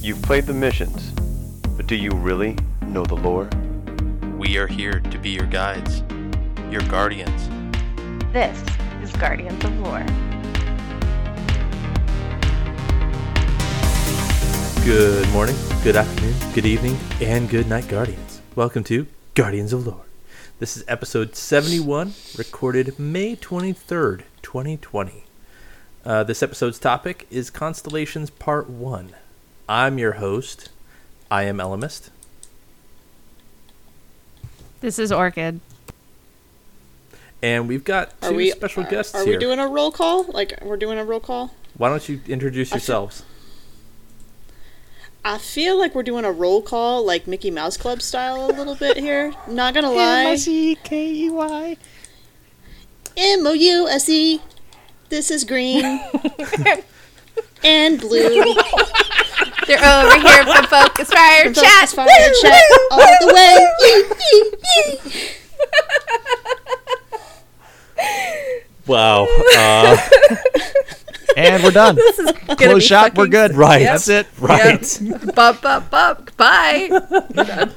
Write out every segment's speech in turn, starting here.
You've played the missions, but do you really know the lore? We are here to be your guides, your guardians. This is Guardians of Lore. Good morning, good afternoon, good evening, and good night, Guardians. Welcome to Guardians of Lore. This is episode 71, recorded May 23rd, 2020. Uh, this episode's topic is Constellations Part 1. I'm your host. I am Elemist. This is Orchid. And we've got Are two we special are- guests Are here. we doing a roll call? Like we're doing a roll call? Why don't you introduce I feel- yourselves? I feel like we're doing a roll call, like Mickey Mouse Club style, a little bit here. Not gonna lie. M-I-C-K-E-Y. M O U S E. This is green and blue. They're over here from Focus Fire From Chat. Focus Fire Chat all the way. Yee, yee, yee. Wow. Uh, And we're done. This is Close be shot. We're good. Right. That's it. right. Bump, bump, bump. Bye.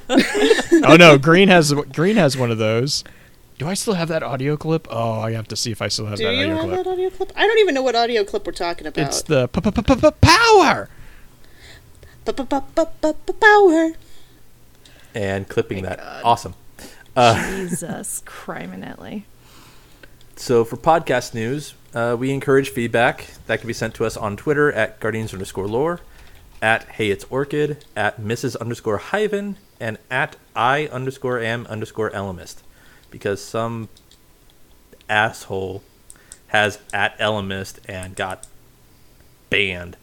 Oh no, Green has Green has one of those. Do I still have that audio clip? Oh, I have to see if I still have Do that you audio have clip. that audio clip? I don't even know what audio clip we're talking about. It's the p- p- p- p- p- power. Power. And clipping that. God. Awesome. Uh, Jesus, criminally. So for podcast news, uh, we encourage feedback that can be sent to us on Twitter at guardians underscore lore, at hey it's orchid, at Mrs. underscore hyven, and at I underscore am underscore elemist, because some asshole has at elemist and got banned.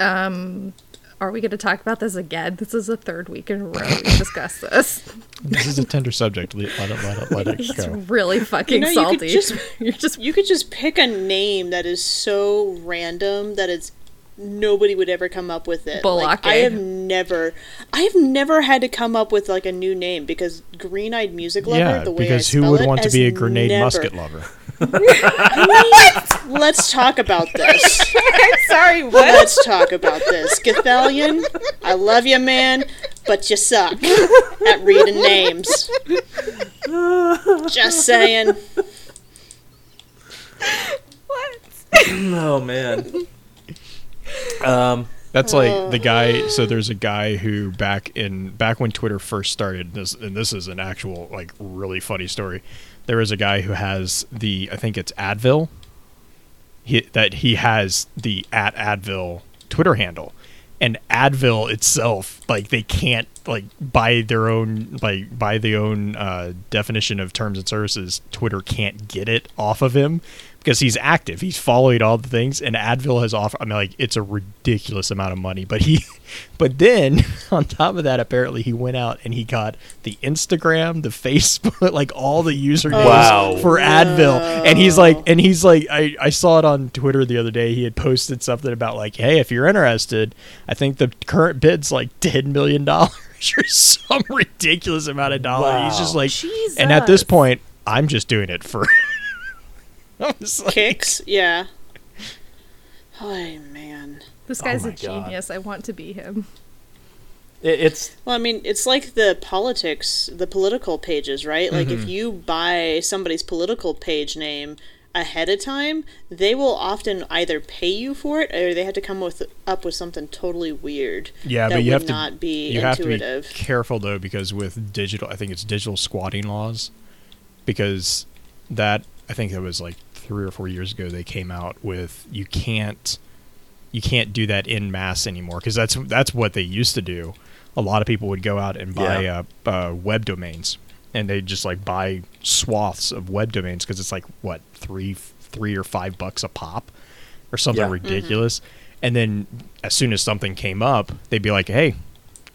Um, are we going to talk about this again? This is the third week in a row we've discussed this. This is a tender subject. Le- Let it let it let it It's go. really fucking You know, you could salty. just- You're just You could just pick a name that is so random that it's nobody would ever come up with it. Like, I have never, I have never had to come up with like a new name because Green Eyed Music Lover. Yeah, the way because I who would it, want to be a grenade never- musket lover? What let's talk about this. I'm sorry, what? Let's talk about this. Gathalion, I love you, man, but you suck at reading names. Just saying. what? oh man. Um, That's like the guy. So there's a guy who back in back when Twitter first started. This and this is an actual like really funny story. There is a guy who has the I think it's Advil. He, that he has the at Advil Twitter handle, and Advil itself like they can't like by their own like by the own uh, definition of terms and services. Twitter can't get it off of him because he's active. He's following all the things, and Advil has offered. I mean, like it's a ridiculous amount of money. But he, but then on top of that, apparently he went out and he got the Instagram, the Facebook, like all the usernames oh, Wow. for Advil. And he's like, and he's like, I I saw it on Twitter the other day. He had posted something about like, hey, if you're interested, I think the current bid's like ten million dollars or some ridiculous amount of dollars. He's just Wow. like, and at this point, I'm just doing it for. I like, Kicks, yeah. Oh man. This oh guy's my a God. genius. I want to be him. it, it's Well, I mean, it's like the politics, the political pages, right? Like if mm-hmm. you buy somebody's political page name ahead of time, they will often either pay you for it or they have to come with up with something totally weird. Yeah, that but you would have to not be you have to be careful though because with digital, I think it's digital squatting laws, because that I think it was like three or four years ago they came out with you can't you can't do that in mass anymore because that's that's what they used to do. A lot of people would go out and buy Yeah. uh, uh, web domains, and they just like buy swaths of web domains because it's like what three three or five bucks a pop or something Yeah. Mhm. ridiculous. And then as soon as something came up, they'd be like, "Hey,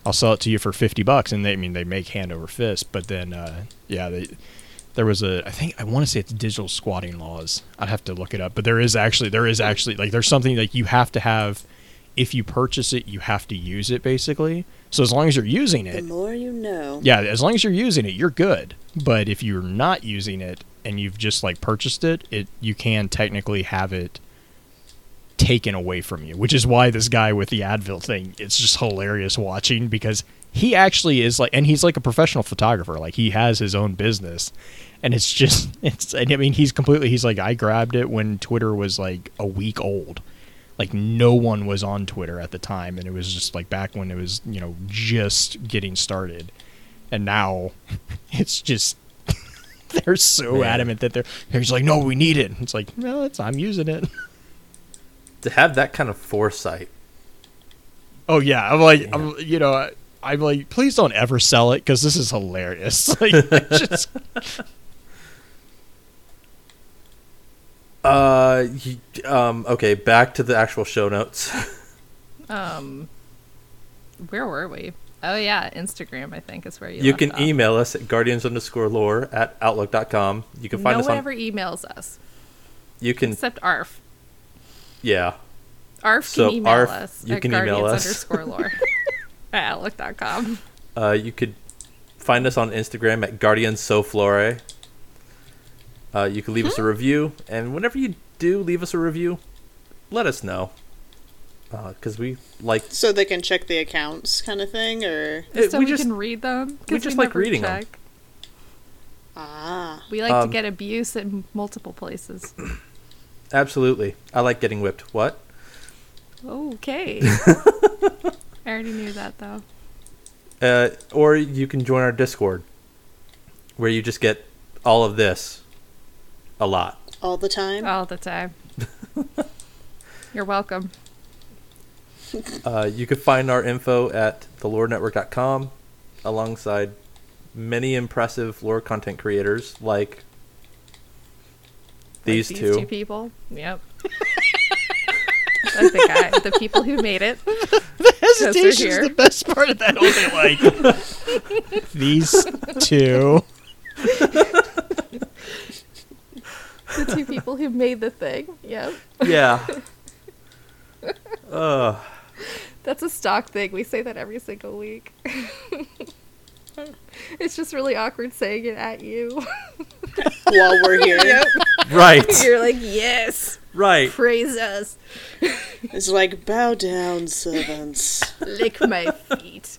I'll sell it to you for fifty bucks." And they I mean they make hand over fist, but then uh, yeah, they there was a I think I want to say it's digital squatting laws. I'd have to look it up, but there is actually there is actually like there's something like you have to have if you purchase it, you have to use it basically. So as long as you're using it, The more you know. yeah, as long as you're using it, you're good. But if you're not using it and you've just like purchased it, it you can technically have it taken away from you, which is why this guy with the Advil thing, it's just hilarious watching because he actually is like, and he's like a professional photographer. Like he has his own business, and it's just, it's. I mean, he's completely. He's like, I grabbed it when Twitter was like a week old. Like no one was on Twitter at the time, and it was just like back when it was, you know, just getting started, and now it's just. They're so Man. adamant that they're. He's like, no, we need it. It's like, no, it's I'm using it. To have that kind of foresight. Oh yeah, I'm like, I'm, you know, I- I'm like, please don't ever sell it because this is hilarious. Like, just Uh, um, okay, back to the actual show notes. Um, where were we? Oh yeah, Instagram. I think is where you. you can off. email us at guardians underscore lore at outlook.com. You can find no us one on. ever emails us you can, except Arf. yeah. Arf So, can email Arf, us you at can email guardians us. underscore lore at outlook.com. Uh, you could find us on Instagram at Guardians So Flore. Uh, you can leave us a review, and whenever you do leave us a review, let us know. Because we like So they can check the accounts, kind of thing, or It- so we we, just- can read them we just like reading reading 'em. check. ah, We like Um, to get abuse in multiple places. absolutely. I like getting whipped. What? Okay. I already knew that though. Uh, or you can join our Discord, where you just get all of this, a lot. all the time. All the time. You're welcome. Uh, you can find our info at thelorenetwork.com alongside many impressive lore content creators like Like these, these two. two people. Yep. like the guy, the people who made it. hesitation's here. the best part of that whole thing. Like these two. The two people who made the thing. Yep. Yeah. uh, That's a stock thing. We say that every single week. it's just really awkward saying it at you. While we're here, right. You're like, yes, right. praise us, it's like bow down, servants. lick my feet.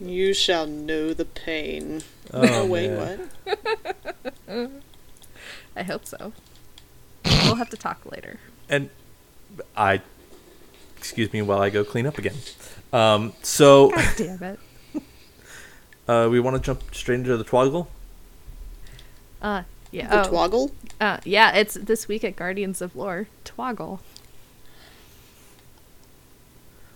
You shall know the pain. Oh, wait, man. what? I hope so. We'll have to talk later. And I, excuse me while I go clean up again. Um, so God damn it. uh, we want to jump straight into the twoggle. Uh, yeah. The oh, twoggle? uh, yeah, it's this week at Guardians of Lore. Twoggle.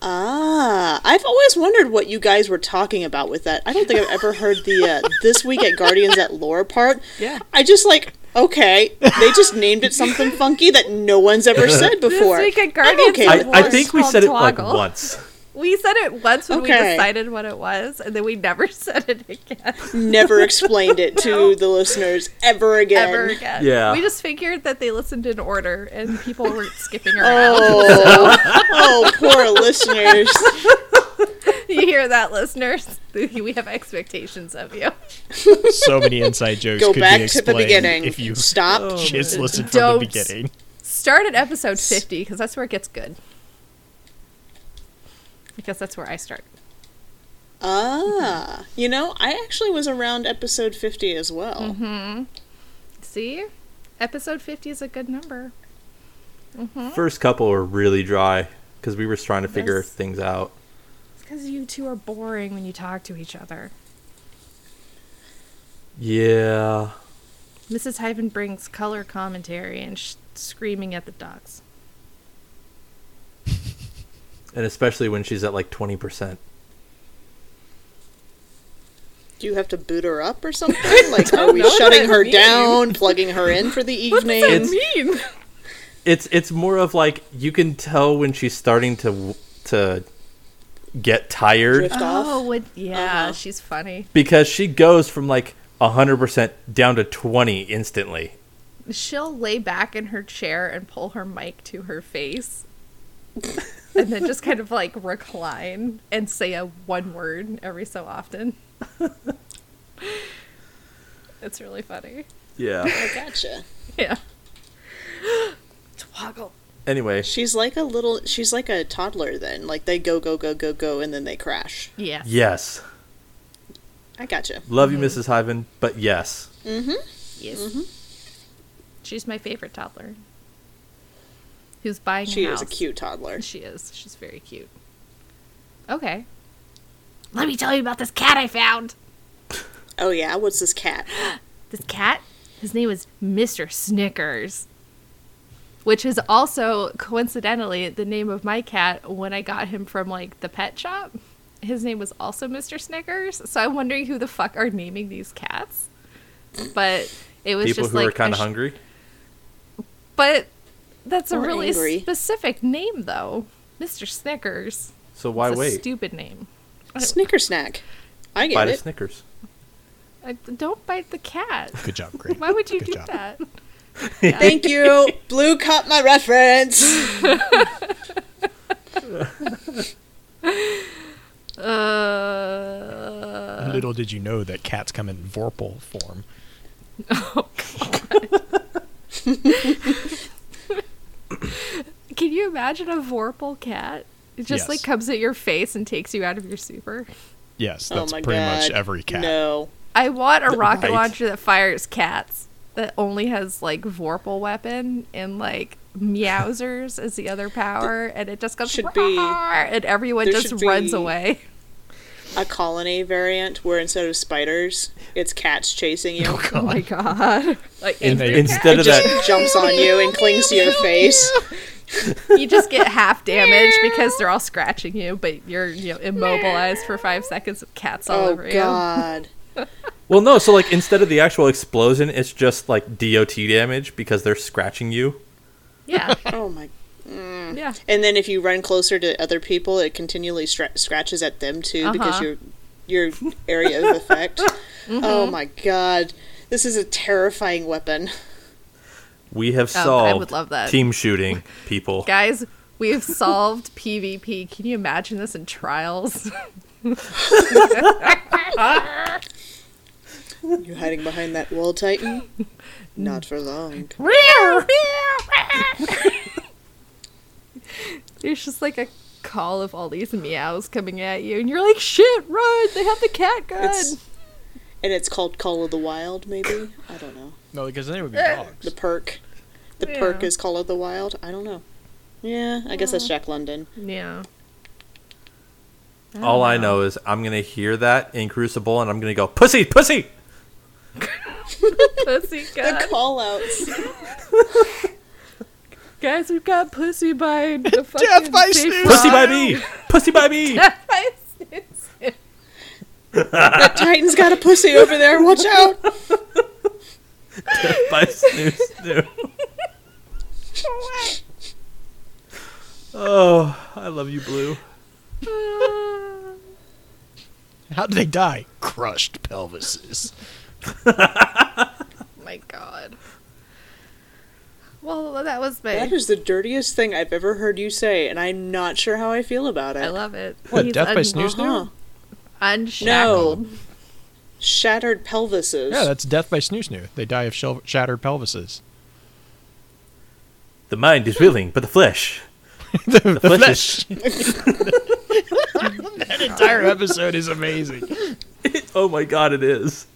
Ah, I've always wondered what you guys were talking about with that. I don't think I've ever heard the uh, this week at Guardians at Lore part. Yeah. I just like okay, they just named it something funky that no one's ever said before. This week at I'm Guardians okay of I. I think we said it like once. We said it once when we decided what it was, and then we never said it again. Never explained it to the listeners ever again. Ever again. Yeah. We just figured that they listened in order and people weren't skipping around. Oh, oh, poor listeners. You hear that, listeners? We have expectations of you. So many inside jokes Go could back be to the beginning. if you Stop. just listen from Don't. the beginning. Start at episode 50 because that's where it gets good. Because that's where I start. Ah, you know, I actually was around episode 50 as well. Mm-hmm. See? Episode 50 is a good number. First couple were really dry because we were trying to figure This- things out. It's because you two are boring when you talk to each other. Yeah. Mrs. Hyphen brings color commentary and sh- screaming at the dogs. And especially when she's at like 20%. Do you have to boot her up or something? Like, are we shutting her means. down, plugging her in for the evening? It's- mean? It's it's more of like you can tell when she's starting to to get tired Drift off? Oh, would, yeah, Uh-huh. she's funny. because she goes from like 100% down to 20 instantly. She'll lay back in her chair and pull her mic to her face. and then just kind of like recline and say a one word every so often. it's really funny. Yeah. I gotcha. Yeah. Twoggle. Anyway, She's like a little. She's like a toddler. Then, like they go, go, go, go, go, and then they crash. Yes. yes. I gotcha. Love you, Mrs. Hyven, but yes. Mm-hmm. Yes. Mm-hmm. She's my favorite toddler. Who's buying She a is a cute toddler. She is. She's very cute. Okay. Let me tell you about this cat I found. Oh yeah, what's this cat? This cat, his name was Mr. Snickers. Which is also coincidentally the name of my cat when I got him from like the pet shop. His name was also Mr. Snickers. So I'm wondering who the fuck are naming these cats. But it was People just who like are kind of sh- hungry. But that's a really angry. specific name, though. Mr. Snickers. So why it's a wait? stupid name. Snicker snack. I get it. Bite a it. Snickers. I, don't bite the cat. Good job, Green. Why would you Good do job. that? Thank you. Blue caught my reference. Uh, Little did you know that cats come in Vorpal form. Oh, can you imagine a Vorpal cat? It just Yes. like comes at your face and takes you out of your super. Yes, oh that's my pretty god. much every cat. No. I want a rocket Right. launcher that fires cats that only has like Vorpal weapon and like meowsers as the other power, and it just goes Should be- and everyone just runs away. A colony variant where instead of spiders, it's cats chasing you. Oh, oh my god! Like And angry they- Instead It of just that, jumps on you and clings to your face. you just get half damage because they're all scratching you, but you're you know immobilized for five seconds with cats all Oh over god. Well, no. So like instead of the actual explosion, it's just like DOT damage because they're scratching you. you. Yeah, Oh my. yeah. And then if you run closer to other people, it continually stra- scratches at them too because Uh-huh. your your area of effect. Oh my god. This is a terrifying weapon. We have Oh, I would love that. team shooting, people. Guys, we've solved PvP. Can you imagine this in trials? You hiding behind that wall, Titan? Not for long. There's just like a call of all these meows coming at you, and you're like, shit, run! They have the cat gun! It's and it's called Call of the Wild, maybe. I don't know. No, because then it would be Eh. dogs. The perk. The Yeah. perk is Call of the Wild. I don't know. Yeah, I guess that's Jack London. Yeah. All I know is I'm gonna hear that in Crucible, and I'm gonna go pussy, pussy. Pussy The gun. call outs. Guys, we've got pussy by the fucking Death by safe snooze. Pussy by rock. me. Pussy by me. Death by snooze. that Titan's got a pussy over there. Watch out. by snooze. snoo. Oh, I love you, Blue. How do they die? Crushed pelvises. my god. Well, that was my. That is the dirtiest thing I've ever heard you say, and I'm not sure how I feel about it. I love it. What, He's death by snooze Uh-huh. now? Unshackled. No. Shattered pelvises. Yeah, that's death by snoo snoo. They die of shel- shattered pelvises. The mind is willing, but the flesh. the, The flesh is. that entire episode is amazing. oh my god, it is.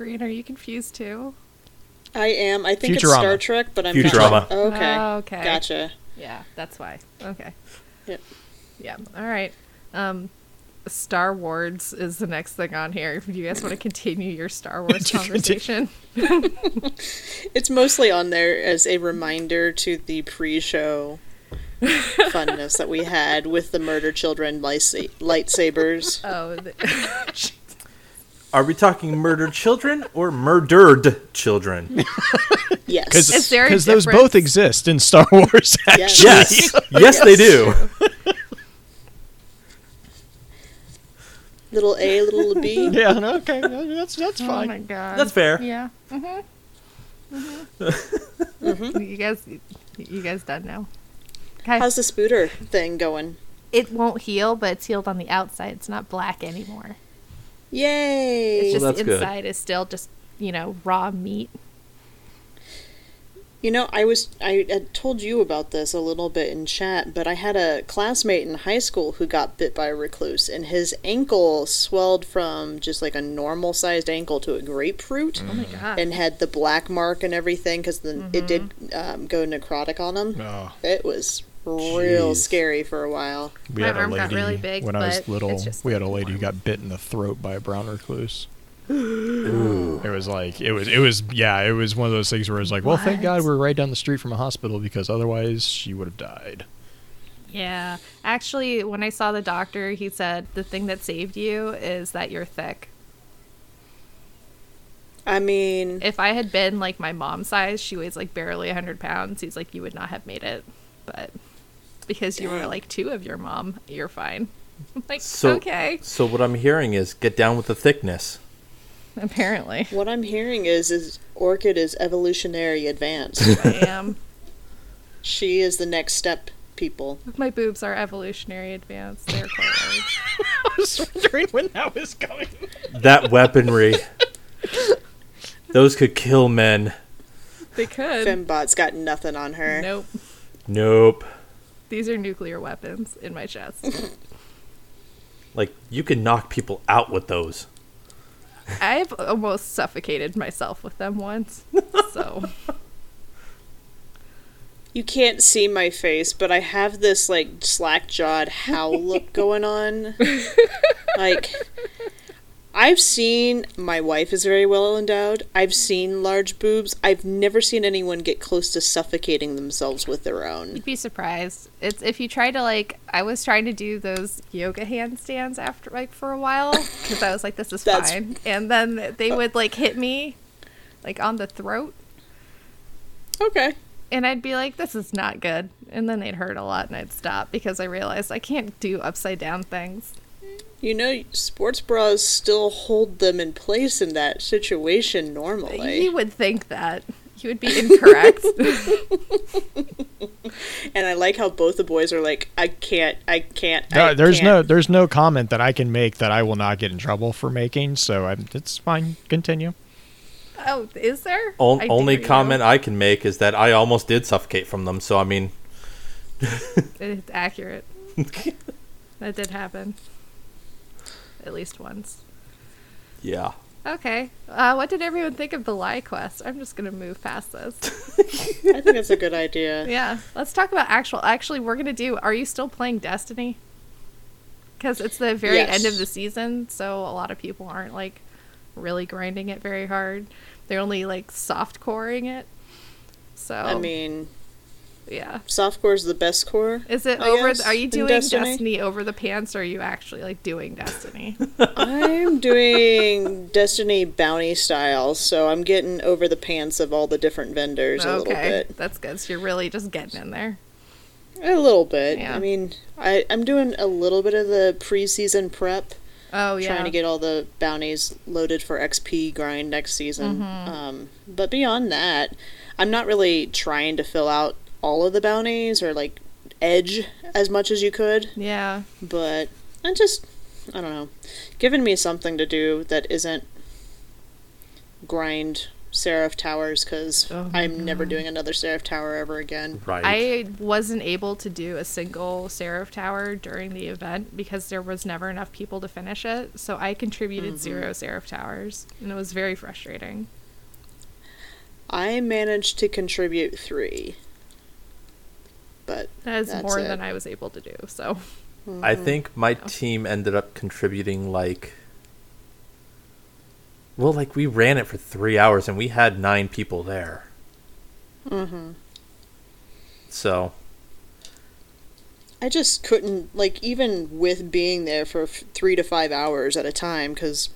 Green, are you confused too? I am. I think Futurama. it's Star Trek, but I'm Futurama. not. Okay. Oh, okay. Gotcha. Yeah, that's why. Okay. Yep. Yeah. All right. Um, Star Wars is the next thing on here. If you guys want to continue your Star Wars conversation, It's mostly on there as a reminder to the pre-show funness that we had with the murder children lightsabers. oh, the- Are we talking murdered children or murdered children? Yes. Is there a Because those both exist in Star Wars, actually. Yes. Yes, yes, they do. little A, little B. Yeah, no, okay. That's, that's oh my god, That's fair. Yeah. Mm-hmm. You guys, you guys done now? Okay. How's the spooter thing going? it won't heal, but it's healed on the outside. It's not black anymore. Yay! It's just that's good. inside is still just you know raw meat. You know, I was I had told you about this a little bit in chat, but I had a classmate in high school who got bit by a recluse, and his ankle swelled from just like a normal sized ankle to a grapefruit, Oh my god. and had the black mark and everything because then it did um, go necrotic on him. Oh, It was real Jeez. scary for a while. we My had a lady got really big, when I was little. We had a lady who got bit in the throat by a brown recluse. It was like it was it was yeah it was one of those things where it was like well thank God we're right down the street from a hospital because otherwise she would have died. Yeah. Actually, when I saw the doctor, he said the thing that saved you is that you're thick. I mean, If I had been like my mom's size, she weighs like barely 100 pounds. He's like, you would not have made it. But because you were like two of your mom, you're fine. Like, So okay. So what I'm hearing is get down with the thickness. Apparently. what I'm hearing is is Orchid is evolutionary advanced. I am. she is the next step, people. My boobs are evolutionary advanced. They're quite large. I was wondering when that was coming. That weaponry. Those could kill men. They could. Fembot's got nothing on her. Nope. Nope. These are nuclear weapons in my chest. Like you can knock people out with those. I've almost suffocated myself with them once. So You can't see my face, but I have this like slack jawed howl look going on. like I've seen my wife is very well endowed. I've seen large boobs. I've never seen anyone get close to suffocating themselves with their own. you'd be surprised. It's if you try to like I was trying to do those yoga handstands after like for a while because I was like this is fine, and then they oh. would like hit me like on the throat, Okay. and I'd be like this is not good, and then they'd hurt a lot, and I'd stop because I realized I can't do upside down things. You know, sports bras still hold them in place in that situation normally. You would think that. You would be incorrect. And I like how both the boys are like, I can't, I can't. No, I there's can't. no there's no comment that I can make that I will not get in trouble for making. So I'm, it's fine. Continue. oh, is there? O- I only dare you. comment I can make is that I almost did suffocate from them. So I mean, It's accurate. that did happen. At least once. yeah. Okay. Uh, what did everyone think of the lie quest? I'm just gonna move past this. I think that's a good idea. yeah. Let's talk about actual. Actually, we're gonna do. Are you still playing Destiny? Because it's the very end of the season, so a lot of people aren't like really grinding it very hard. They're only like soft coring it. So I mean, yeah. softcore is the best core. Is it I over? guess, are you doing Destiny. Destiny? over the pants, or are you actually like doing Destiny? I'm doing Destiny bounty style, so I'm getting over the pants of all the different vendors a little okay, bit. that's good. So you're really just getting in there. A little bit. Yeah. I mean, I, I'm doing a little bit of the preseason prep, Oh yeah. trying to get all the bounties loaded for XP grind next season. Mm-hmm. Um, but beyond that, I'm not really trying to fill out all of the bounties or like edge as much as you could. Yeah. but I just I don't know, giving me something to do that isn't grind Seraph Towers because Oh I'm never doing another Seraph Tower ever again. Right. I wasn't able to do a single Seraph Tower during the event because there was never enough people to finish it. So I contributed mm-hmm. zero Seraph Towers, and it was very frustrating. I managed to contribute three, but That is That's more it. than I was able to do. So I think my team ended up contributing like well, like we ran it for three hours and we had nine people there. mm-hmm. So I just couldn't like even with being there for f- three to five hours at a time because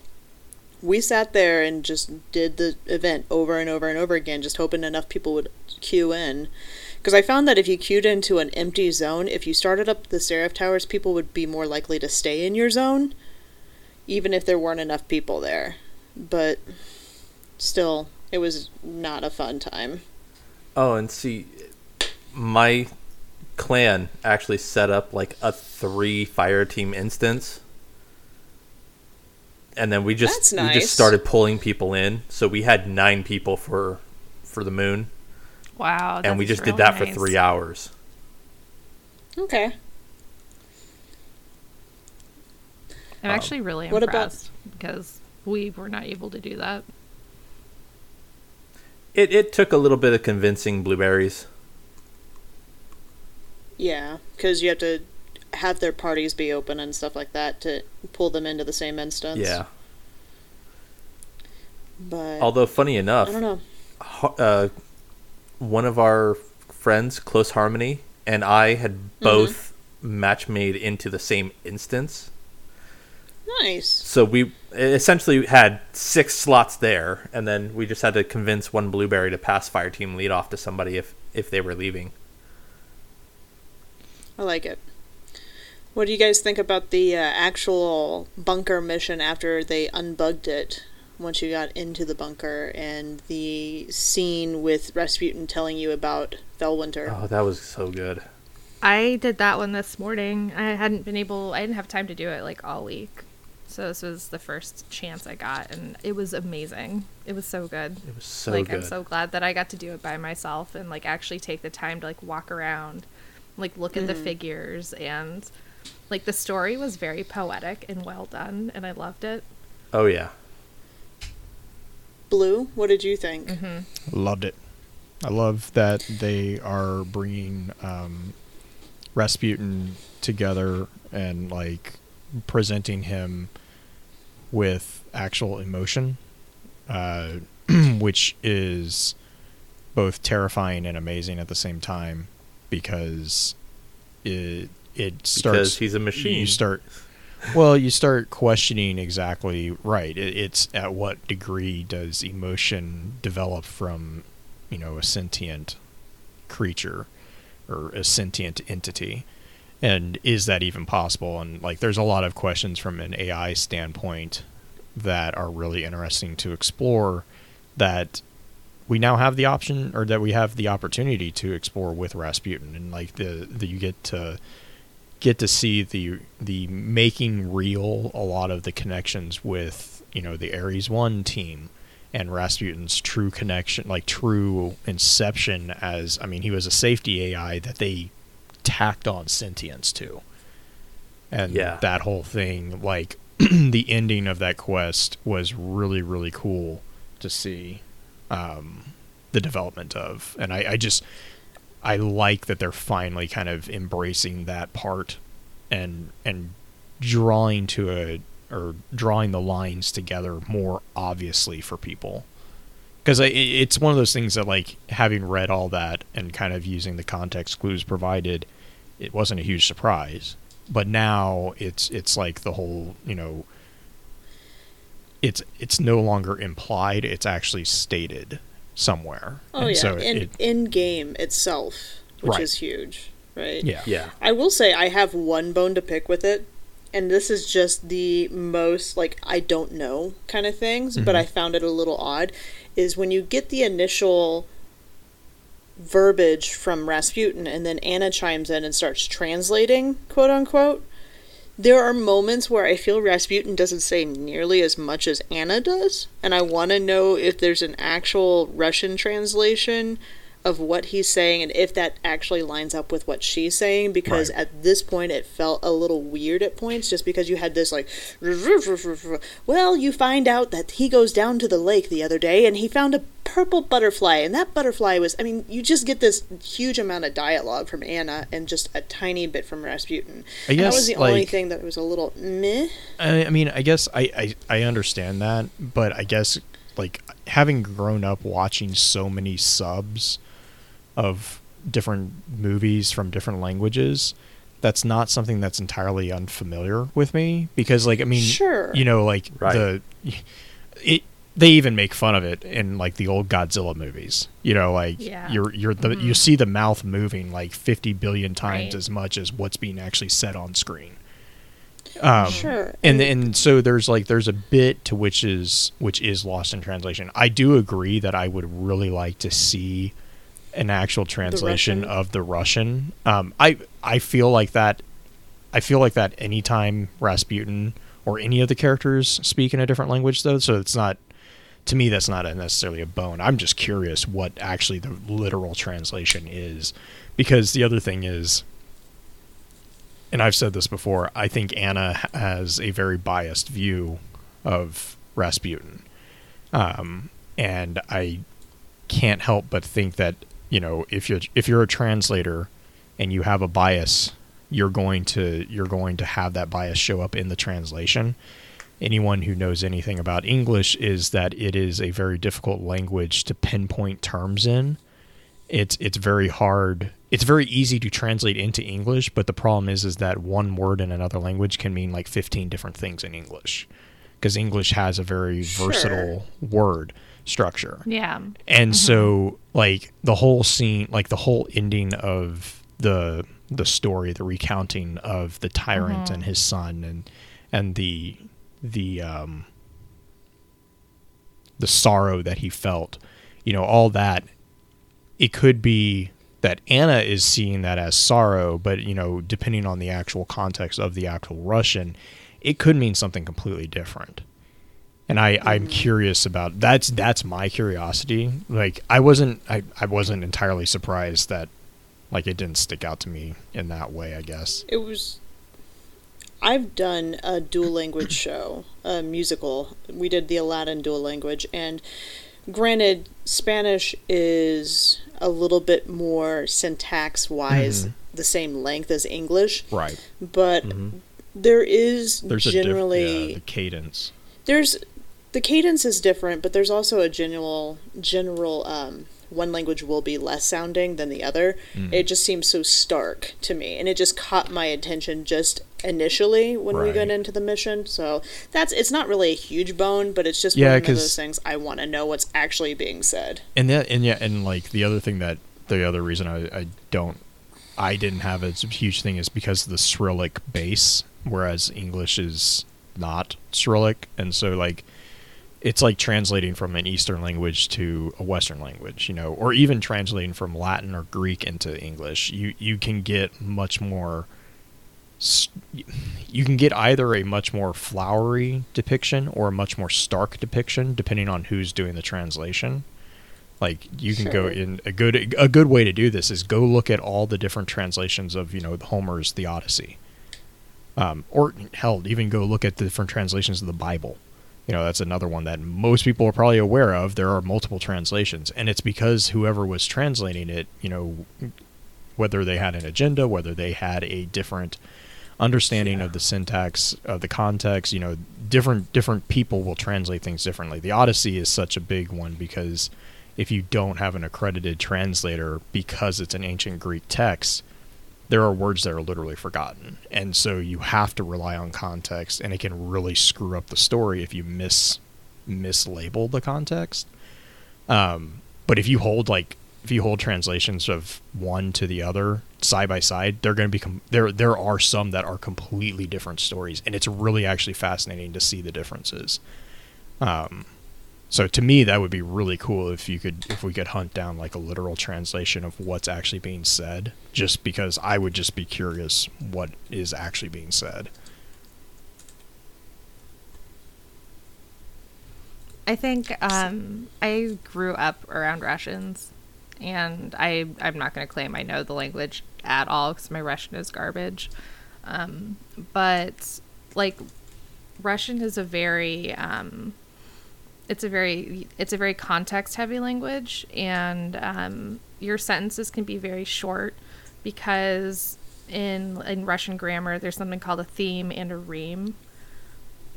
we sat there and just did the event over and over and over again, just hoping enough people would queue in. Because I found that if you queued into an empty zone, if you started up the Seraph Towers, people would be more likely to stay in your zone, even if there weren't enough people there. But still, it was not a fun time. Oh, and see, my clan actually set up like a three fire team instance, and then we just That's we just started pulling people in. So we had nine people for for the moon. Wow. and we just did real that for three hours. Okay. I'm actually really What about- impressed because we were not able to do that. It it took a little bit of convincing blueberries. Yeah, because you have to have their parties be open and stuff like that to pull them into the same instance. Yeah. But Although funny enough, I don't know. uh, one of our friends, Close Harmony, and I had Mm-hmm. both match made into the same instance. Nice. So we essentially had six slots there, and then we just had to convince one blueberry to pass fire team lead off to somebody if if they were leaving. I like it. What do you guys think about the uh, actual bunker mission after they unbugged it? Once you got into the bunker and the scene with Rasputin telling you about Felwinter. Oh, that was so good. I did that one this morning. I hadn't been able, I didn't have time to do it like all week. So this was the first chance I got, and it was amazing. It was so good. It was so like good. I'm so glad that I got to do it by myself and like actually take the time to like walk around, like look at the mm-hmm. figures and like the story was very poetic and well done, and I loved it. Oh yeah. Blue, what did you think? Loved it. I love that they are bringing um, Rasputin together and like presenting him with actual emotion, uh, which is both terrifying and amazing at the same time because it it starts Because he's a machine. You start well, you start questioning exactly right. It's at what degree does emotion develop from, you know, a sentient creature or a sentient entity, and is that even possible? And like, there's a lot of questions from an AI standpoint that are really interesting to explore. That we now have the option, or that we have the opportunity to explore with Rasputin, and like the, the you get to get to see the the making real a lot of the connections with you know the Ares One team and Rasputin's true connection, like true inception. As I mean, he was a safety AI that they tacked on sentience to, and Yeah. that whole thing, like the ending of that quest, was really really cool to see um, the development of, and I, I just I like that they're finally kind of embracing that part and and drawing to a or drawing the lines together more obviously for people. Because it's one of those things that like having read all that and kind of using the context clues provided it wasn't a huge surprise. But now it's it's like the whole you know it's it's no longer implied it's actually stated somewhere Oh And yeah, so in it- in game itself, which Right. is huge, right? yeah Yeah. I will say I have one bone to pick with it, and this is just the most like I don't know kind of things, but mm-hmm. I found it a little odd. Is when you get the initial verbiage from Rasputin, and then Ana chimes in and starts translating, quote unquote. There are moments where I feel Rasputin doesn't say nearly as much as Ana does, and I want to know if there's an actual Russian translation of what he's saying and if that actually lines up with what she's saying because Right. at this point it felt a little weird at points just because you had this like well you find out that he goes down to the lake the other day and he found a purple butterfly and that butterfly was i mean you just get this huge amount of dialogue from ana and just a tiny bit from rasputin I And that was the only thing that was a little meh I, I mean, I guess I, I I understand that, but I guess like having grown up watching so many subs of different movies from different languages, that's not something that's entirely unfamiliar with me because like I mean, Sure. you know, like Right. the it they even make fun of it in like the old Godzilla movies. You know, like Yeah. you're you're the you see the mouth moving like 50 billion times Right. as much as what's being actually said on screen. Um, Sure. and and so there's like there's a bit to which is which is lost in translation. I do agree that I would really like to see an actual translation Russian. of the Russian. Um, I I feel like that. I feel like that anytime Rasputin or any of the characters speak in a different language, though, so it's not to me that's not a necessarily a bone. I'm just curious what actually the literal translation is because the other thing is and I've said this before, I think Ana has a very biased view of Rasputin. Um, and I can't help but think that, you know, if you're if you're a translator and you have a bias, you're going to you're going to have that bias show up in the translation. Anyone who knows anything about English is that it is a very difficult language to pinpoint terms in. It's it's very hard. It's very easy to translate into English, but the problem is is that one word in another language can mean like 15 different things in English. Because English has a very Sure. versatile word structure. Yeah. And so like the whole scene, like the whole ending of the the story, the recounting of the tyrant and his son and and the the um the sorrow that he felt, you know, all that it could be that Ana is seeing that as sorrow, but you know, depending on the actual context of the actual Russian, it could mean something completely different and I I'm curious about that's that's my curiosity. Like I wasn't I I wasn't entirely surprised that like it didn't stick out to me in that way. I guess. It was. I've done a dual language show, a musical. We did the Aladdin dual language, and granted, Spanish is a little bit more syntax wise mm-hmm. the same length as English, Right. but mm-hmm. there is There's generally a diff- yeah, the cadence. there's the cadence is different, but there's also a general general um, one language will be less sounding than the other. Mm. It just seems so stark to me, and it just caught my attention just initially when we Right. got into the mission. So that's it's not really a huge bone, but it's just Yeah, one of those things I want to know what's actually being said. And that and yeah and like the other thing that the other reason I I don't I didn't have a huge thing is because of the Cyrillic base, whereas English is not Cyrillic, and so like it's like translating from an Eastern language to a Western language, you know, or even translating from Latin or Greek into English. You you can get much more. You can get either a much more flowery depiction or a much more stark depiction, depending on who's doing the translation. Like you can go in a good a good way to do this is go look at all the different translations of you know Homer's The Odyssey, um, or hell, even go look at the different translations of the Bible. You know, that's another one that most people are probably aware of. There are multiple translations, and it's because whoever was translating it, you know, whether they had an agenda, whether they had a different understanding of the syntax of the context, you know, different different people will translate things differently. The Odyssey is such a big one because if you don't have an accredited translator because it's an ancient Greek text, there are words that are literally forgotten. And so you have to rely on context and it can really screw up the story if you miss mislabel the context. Um, but if you hold like if you hold translations of one to the other side by side, they're going to become there. There are some that are completely different stories, and it's really actually fascinating to see the differences. Um, so to me, that would be really cool if you could if we could hunt down like a literal translation of what's actually being said. Just because I would just be curious what is actually being said. I think um, I grew up around Russians, and I I'm not going to claim I know the language at all because my Russian is garbage. Um, but like Russian is a very um, it's a very it's a very context heavy language, and um, your sentences can be very short because in in Russian grammar there's something called a theme and a rheme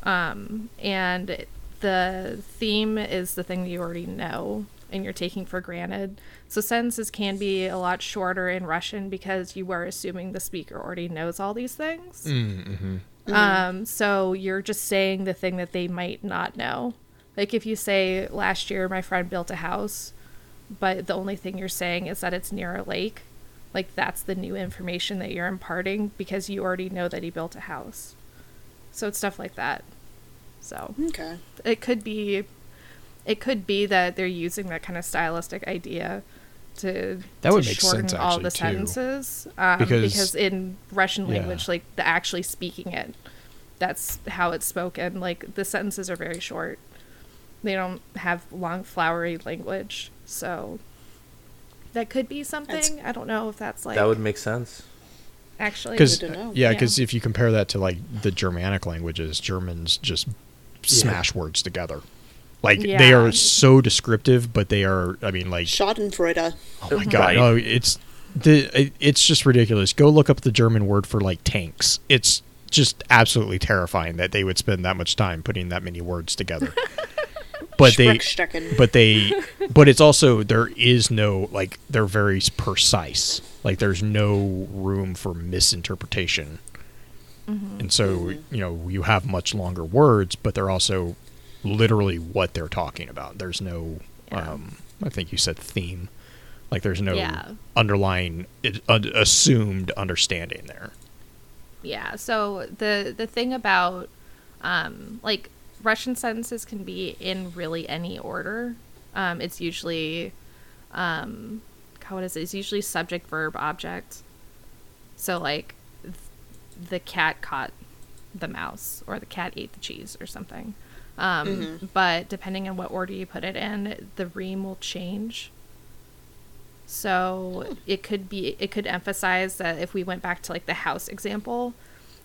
um, and the theme is the thing that you already know and you're taking for granted. So sentences can be a lot shorter in Russian because you are assuming the speaker already knows all these things. Um, so you're just saying the thing that they might not know. Like if you say, last year my friend built a house, but the only thing you're saying is that it's near a lake, like that's the new information that you're imparting because you already know that he built a house. So it's stuff like that. So Okay. it could be it could be that they're using that kind of stylistic idea to That to would make shorten sense, all the actually, too. sentences um, Because- because, in Russian Yeah. language like the actually speaking it that's how it's spoken like the sentences are very short they don't have long flowery language. So that could be something. I don't know if that's like that would make sense. actually Because Good to know. yeah, Yeah. because if you compare that to like the Germanic languages, Germans just smash words together. Like they are so descriptive, but they are. I mean, like Schadenfreude. oh my god, Right. no, it's the it, it's just ridiculous. Go look up the German word for like tanks. It's just absolutely terrifying that they would spend that much time putting that many words together. but they but they but it's also there is no like they're very precise. Like there's no room for misinterpretation. And so you know you have much longer words but they're also literally what they're talking about. There's no Yeah. um i think you said theme. Like there's no Yeah. underlying assumed understanding there. Yeah. So the the thing about um, like Russian sentences can be in really any order. Um, it's usually um, God, what is it? It's usually subject, verb, object. So like th- the cat caught the mouse, or the cat ate the cheese, or something. Um, But depending on what order you put it in, the rheme will change. So it could be it could emphasize that if we went back to like the house example,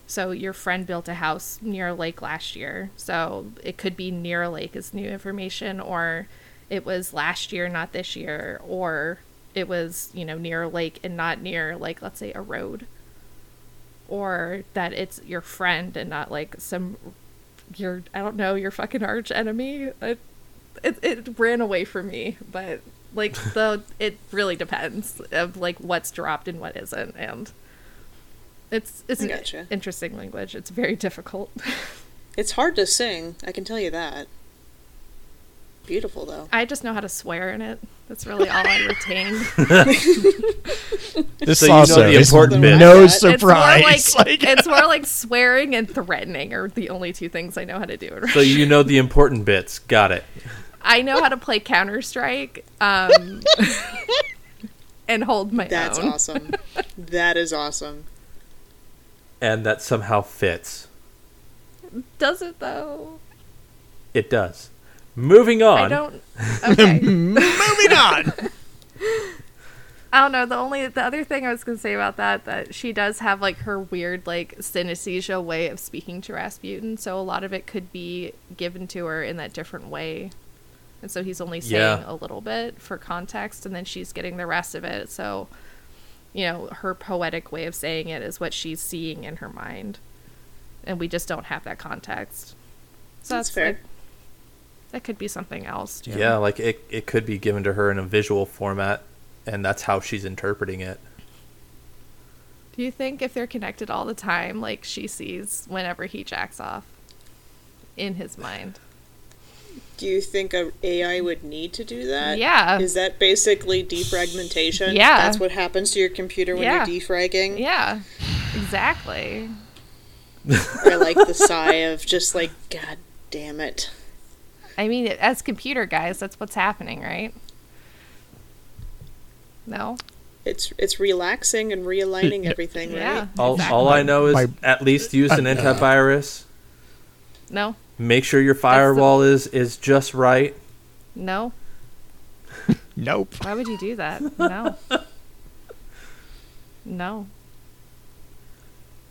so your friend built a house near a lake last year. So it could be near a lake is new information or it was last year not this year or it was, you know, near a lake and not near like let's say a road. Or that it's your friend and not like some your I don't know, your fucking arch enemy. It, it it ran away from me, but like the it really depends of like what's dropped and what isn't and it's it's I an interesting language. It's very difficult. It's hard to sing, I can tell you that. Beautiful though. I just know how to swear in it. That's really all I retain. this So you know also the important bits. no It's surprise It's more like, Like- it's more like swearing and threatening are the only two things I know how to do. in So you know the important bits. Got it. I know how to play Counter Strike, um, and hold my That's own. awesome. that is awesome. And that somehow fits. Does it though? It does. Moving on. I don't. Okay. moving on I don't know. The only the other thing I was gonna say about that that she does have like her weird like synesthesia way of speaking to Rasputin, so a lot of it could be given to her in that different way, and so he's only saying Yeah. a little bit for context, and then she's getting the rest of it. So, you know, her poetic way of saying it is what she's seeing in her mind, and we just don't have that context. So That's that's, fair. like that could be something else. Too. Yeah, like it, it could be given to her in a visual format, and that's how she's interpreting it. Do you think if they're connected all the time, like she sees whenever he jacks off in his mind? Do you think a AI would need to do that? Yeah. Is that basically defragmentation? Yeah. That's what happens to your computer when Yeah. you're defragging? Yeah, exactly. I like the sigh of just like, God damn it. I mean, as computer guys, that's what's happening, right? No. It's it's relaxing and realigning everything, Yeah. right? All, exactly. all I know is My- at least use an uh, antivirus. No. Make sure your firewall is is just right. No. nope Why would you do that? No. no.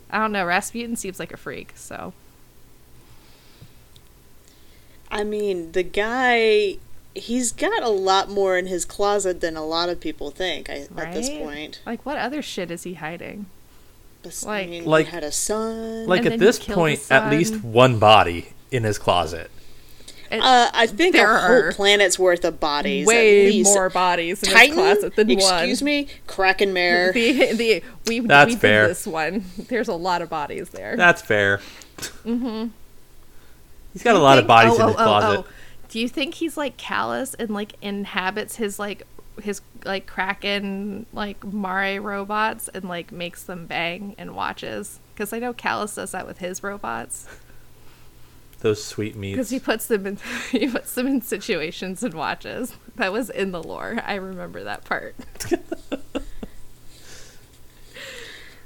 I don't know. Rasputin seems like a freak, so I mean, the guy he's got a lot more in his closet than a lot of people think I, at this Right? point. like, what other shit is he hiding? Bes- Like- I mean, Like- he had a son. Like And at this point, at least one body in his closet. Uh, I think there a whole are planet's worth of bodies. way at least. more bodies in Titan, his closet than excuse one. Excuse me, Kraken Mare. The the we That's we fair. did this one. There's a lot of bodies there. That's fair. mm-hmm. He's got a lot of bodies oh, in his oh, oh, closet. oh. Do you think he's like Calus and like inhabits his like his like Kraken like Mare robots and like makes them bang and watches? Because I know Calus does that with his robots. Those sweet meats. Because he puts them in he puts them in situations and watches. That was in the lore. I remember that part.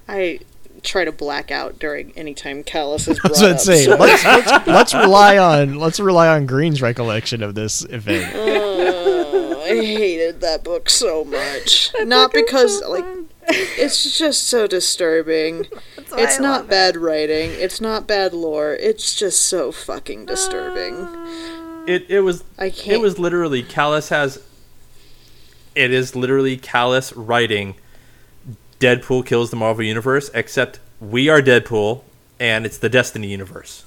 I try to black out during any time Calus is I brought was up. to say so- let's, let's let's rely on let's rely on Green's recollection of this event. Oh, I hated that book so much. Not because like it's just so disturbing. Why It's I not love it. bad writing. It's not bad lore. It's just so fucking disturbing. It it was I can't. it was literally Calus has. It is literally Calus writing. Deadpool kills the Marvel universe, except we are Deadpool, and it's the Destiny universe.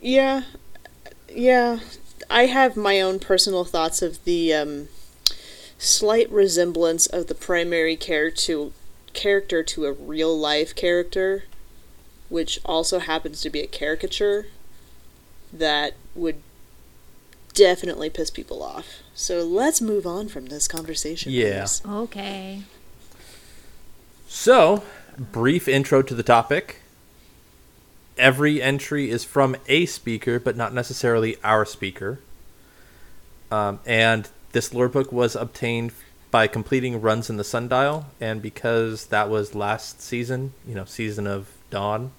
Yeah, yeah. I have my own personal thoughts of the um, slight resemblance of the primary care to character to a real life character, which also happens to be a caricature that would definitely piss people off. So let's move on from this conversation. Yeah. please. Okay. So, brief intro to the topic. Every entry is from a speaker, but not necessarily our speaker. Um, and this lore book was obtained by completing runs in the Sundial, and because that was last season, you know, season of Dawn,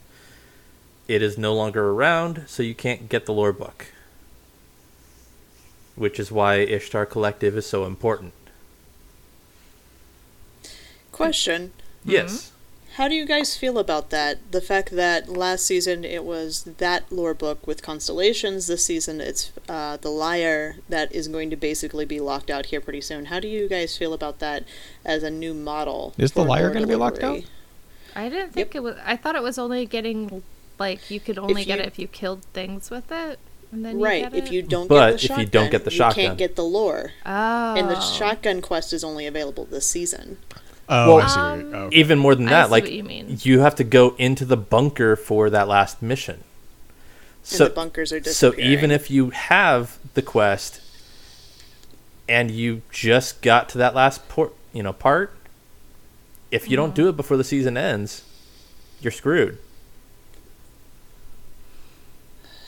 it is no longer around, so you can't get the lore book. Which is why Ishtar Collective is so important. Question. Yes. How do you guys feel about that? The fact that last season it was that lore book with constellations. This season it's uh, the liar that is going to basically be locked out here pretty soon. How do you guys feel about that as a new model? Is the for liar gonna be locked out? I didn't think it was. I thought it was only getting like you could only If get it if you killed things with it, and then you Right. get If you don't But get the if you shotgun, don't get the you can't get the lore. oh, And the shotgun quest is only available this season. Oh, Well, I see. Um, okay. Even more than I that, see like what you mean. you have to go into the bunker for that last mission. So, the bunkers are so even if you have the quest and you just got to that last port, you know, part, if you don't do it before the season ends, you're screwed.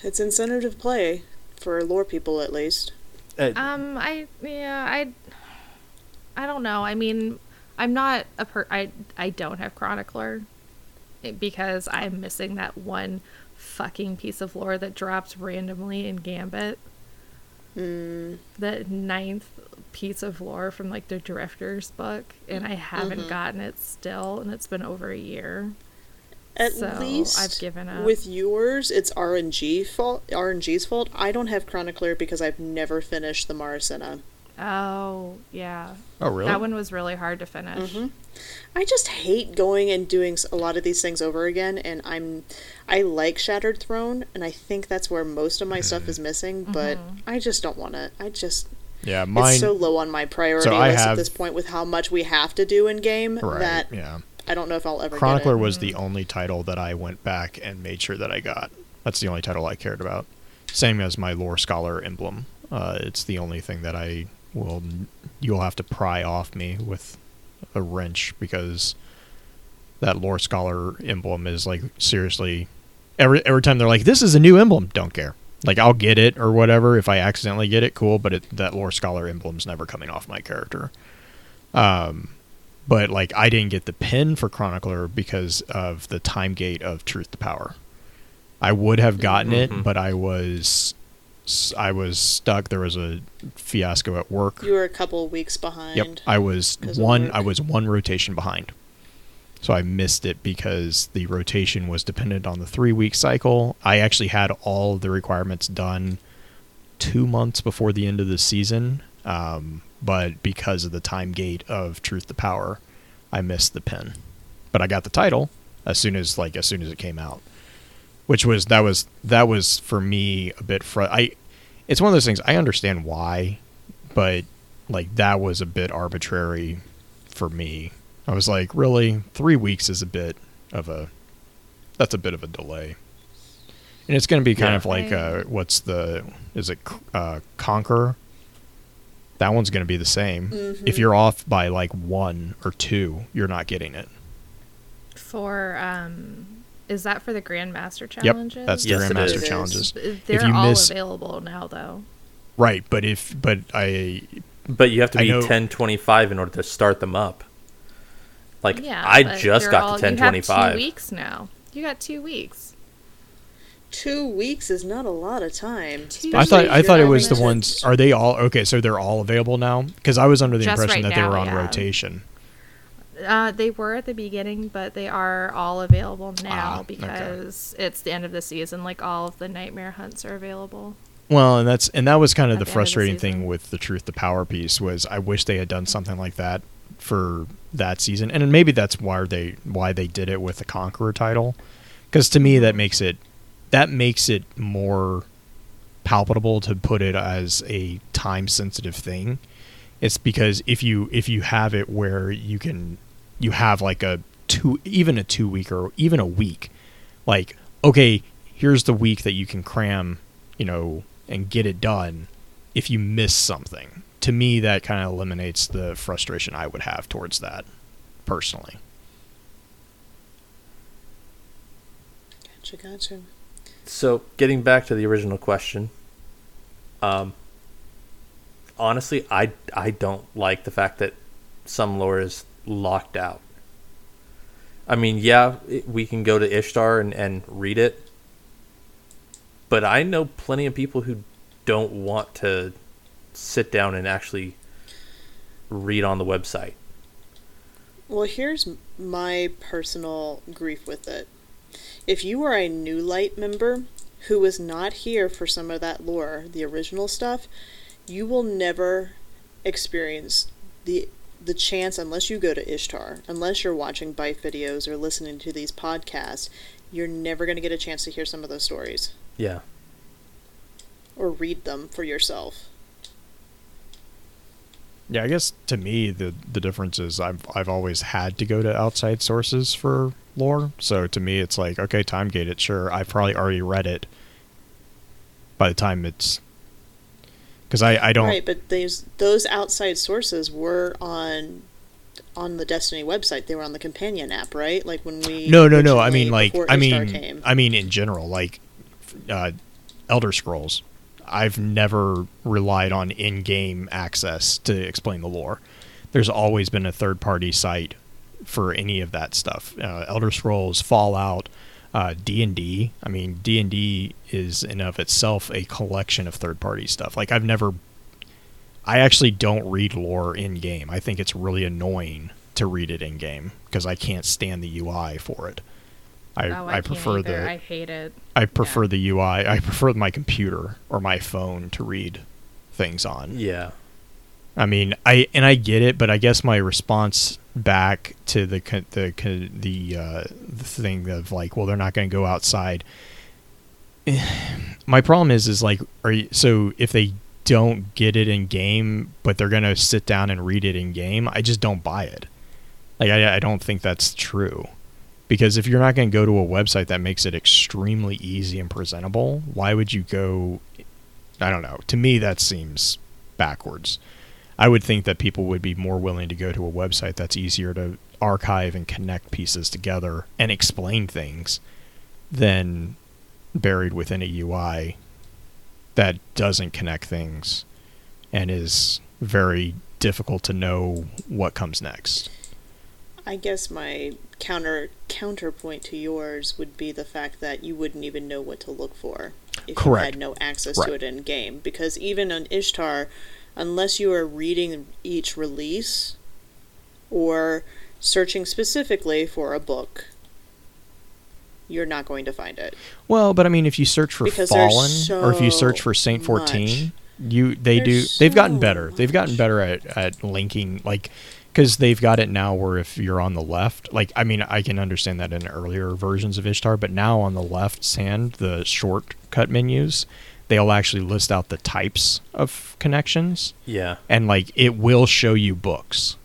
it's incentive play for lore people at least. Uh, Um, I yeah, I I don't know. I mean, I'm not a per. I I don't have chronicler it- because I'm missing that one fucking piece of lore that drops randomly in Gambit. Mm, The ninth piece of lore from like the Drifters book, and I haven't Mm-hmm. gotten it still, and it's been over a year. At So, least I've given up. With yours, it's RNG fault. RNG's fault. I don't have Chronicler because I've never finished the Maracena. Oh yeah, oh, really? that one was really hard to finish. Mm-hmm. I just hate going and doing a lot of these things over again, and I'm, I like Shattered Throne, and I think that's where most of my stuff is missing. But I just don't want to. I just yeah, mine. it's so low on my priority So I list at this point with how much we have to do in game right. that yeah. I don't know if I'll ever Chronicler get it. was the only title that I went back and made sure that I got. That's the only title I cared about. Same as my lore scholar emblem. Uh, it's the only thing that I will. You'll have to pry off me with a wrench because that lore scholar emblem is like seriously. Every every time they're like, "This is a new emblem," don't care. Like I'll get it or whatever if I accidentally get it, cool. But it, that lore scholar emblem's never coming off my character. Um, but like I didn't get the pin for Chronicler because of the time gate of Truth to Power. I would have gotten Mhm. it, but I was I was stuck. There was a fiasco at work. You were a couple weeks behind. Yep, I was one. I was one rotation behind, so I missed it because the rotation was dependent on the three week cycle. I actually had all the requirements done two months before the end of the season, um, but because of the time gate of Truth to Power, I missed the pin. But I got the title as soon as like as soon as it came out, which was that was that was for me a bit fr- I. It's one of those things I understand why, but like that was a bit arbitrary for me. I was like, really, three weeks is a bit of a that's a bit of a delay, and it's going to be kind Yeah. of like I- uh, what's the is it uh, Conquer? That one's going to be the same. Mm-hmm. If you're off by like one or two, you're not getting it. For um, is that for the Grandmaster challenges? Yep, that's the Yes, Grandmaster challenges. They're you all miss- available now, though. Right, but if but I but you have to I be know- 1025 in order to start them up. Like Yeah, I just got all- to You have 1025. two weeks now. You got two weeks. Two weeks is not a lot of time. I thought I thought it was the ones. Are they all okay? So they're all available now? Because I was under the Just impression right that they were on yeah. rotation. Uh, they were at the beginning, but they are all available Ah, now okay. because it's the end of the season. Like all of the nightmare hunts are available. Well, and that's and that was kind of the the of the frustrating thing with the truth to power piece was I wish they had done something like that for that season, and maybe that's why they why they did it with the Conqueror title, because to me that makes it that makes it more palpable to put it as a time sensitive thing. It's because if you if you have it where you can you have like a two even a two week or even a week, like okay, here's the week that you can cram, you know, and get it done. If you miss something, to me that kind of eliminates the frustration I would have towards that, personally. Gotcha, gotcha. So, getting back to the original question, um, honestly, I I don't like the fact that some lore is locked out. I mean, yeah, it, we can go to Ishtar and, and read it, but I know plenty of people who don't want to sit down and actually read on the website. Well, here's my personal grief with it. If you are a New Light member who was not here for some of that lore, the original stuff, you will never experience the the chance unless you go to Ishtar, unless you're watching bite videos or listening to these podcasts, you're never going to get a chance to hear some of those stories Yeah. or read them for yourself. Yeah, I guess to me the the difference is I've I've always had to go to outside sources for lore. So to me it's like, okay, time gate it, sure. I've probably already read it by the time it's because I, I don't Right, but these those outside sources were on on the Destiny website. They were on the companion app, right? Like when we No, no, no. I mean like I mean came. I mean in general like uh Elder Scrolls. I've never relied on in-game access to explain the lore. There's always been a third-party site for any of that stuff. Uh, Elder Scrolls, Fallout, uh, D&D. I mean, D&D is in of itself a collection of third-party stuff. Like I've never I actually don't read lore in game. I think it's really annoying to read it in game because I can't stand the UI for it. I, oh, I, I, prefer either. the I hate it. I prefer the UI. I prefer my computer or my phone to read things on. Yeah. I mean, I and I get it, but I guess my response back to the the the uh, thing of like, well, they're not going to go outside. my problem is, is like, are you, so if they don't get it in game, but they're going to sit down and read it in game, I just don't buy it. Like, I, I don't think that's true. Because if you're not going to go to a website that makes it extremely easy and presentable, why would you go? I don't know. To me, that seems backwards. I would think that people would be more willing to go to a website that's easier to archive and connect pieces together and explain things than buried within a UI that doesn't connect things and is very difficult to know what comes next. I guess my counter counterpoint to yours would be the fact that you wouldn't even know what to look for if Correct. you had no access Right. to it in game. Because even on Ishtar, unless you are reading each release or searching specifically for a book, you're not going to find it. Well, but I mean, if you search for Because Fallen or if you search for Saint Fourteen, much. you they do There's they've gotten so better. They've gotten better at at linking like because they've got it now where if you're on the left, like I mean, I can understand that in earlier versions of Ishtar, but now on the left hand, the shortcut menus, they'll actually list out the types of connections. Yeah. and like it will show you books.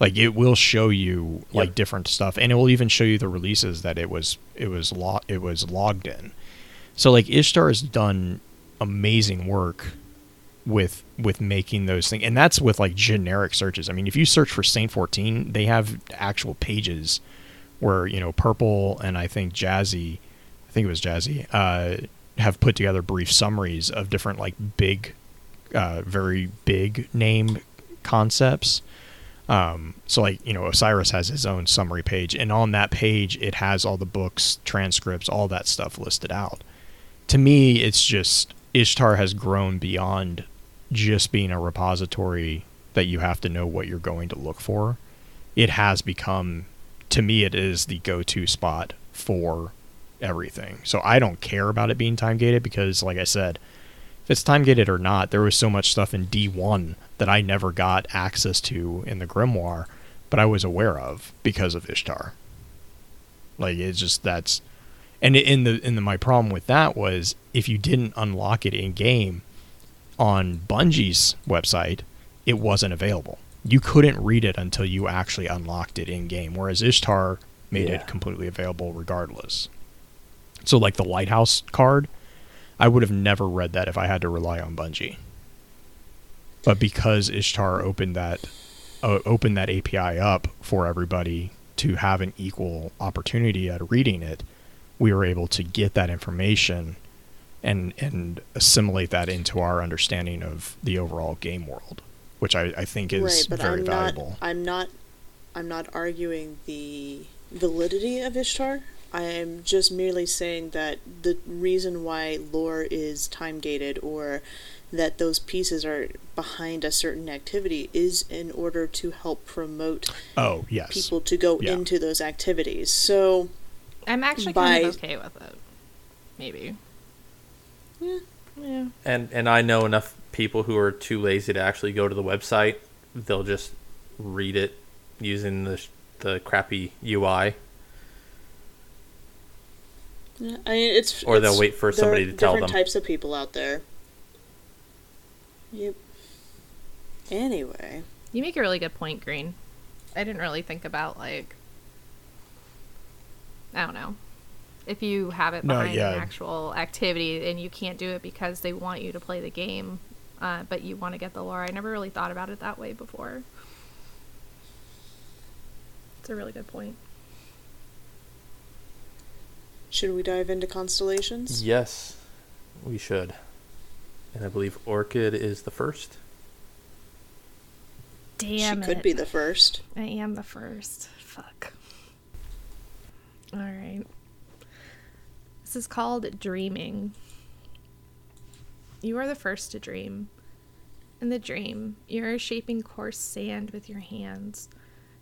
Like it will show you like Yep. different stuff. And it will even show you the releases that it was it was lo- it was logged in. So like ishtar has done amazing work with with making those things and that's with like generic searches. I mean if you search for saint 14 they have actual pages where you know purple and i think jazzy i think it was jazzy uh have put together brief summaries of different like big uh, very big name concepts Um, so like you know, Osiris has his own summary page, and on that page it has all the books, transcripts, all that stuff listed out. To me, it's just Ishtar has grown beyond just being a repository that you have to know what you're going to look for. It has become, to me, it is the go-to spot for everything. So I don't care about it being time gated because, like I said, if it's time gated or not, there was so much stuff in D1 that I never got access to in the Grimoire, but I was aware of because of Ishtar. Like it's just that's, and in the in the my problem with that was if you didn't unlock it in game on Bungie's website, it wasn't available. You couldn't read it until you actually unlocked it in game, whereas Ishtar made Yeah. it completely available regardless. So like the lighthouse card, I would have never read that if I had to rely on Bungie. But because Ishtar opened that uh, opened that API up for everybody to have an equal opportunity at reading it, we were able to get that information and and assimilate that into our understanding of the overall game world, which I, I think is right, but very I'm valuable. not. I'm not. I'm not arguing the validity of Ishtar. I am just merely saying that the reason why lore is time gated or that those pieces are behind a certain activity is in order to help promote oh yes, people to go Yeah. into those activities. So, I'm actually By- kind of okay with it. Maybe. yeah, Yeah. And and I know enough people who are too lazy to actually go to the website. They'll just read it using the the crappy UI, yeah, I mean, it's Or they'll wait for somebody to tell them. different types of people out there. Yep. Anyway, You make a really good point, Green. I didn't really think about like I don't know. If you have it No, behind an actual activity and you can't do it because they want you to play the game, uh, but you want to get the lore. I never really thought about it that way before. It's a really good point. Should we dive into constellations? Yes, we should. And I believe Orchid is the first. Damn she could be the first. I am the first. Fuck. All right. This is called dreaming. You are the first to dream. In the dream, you are shaping coarse sand with your hands.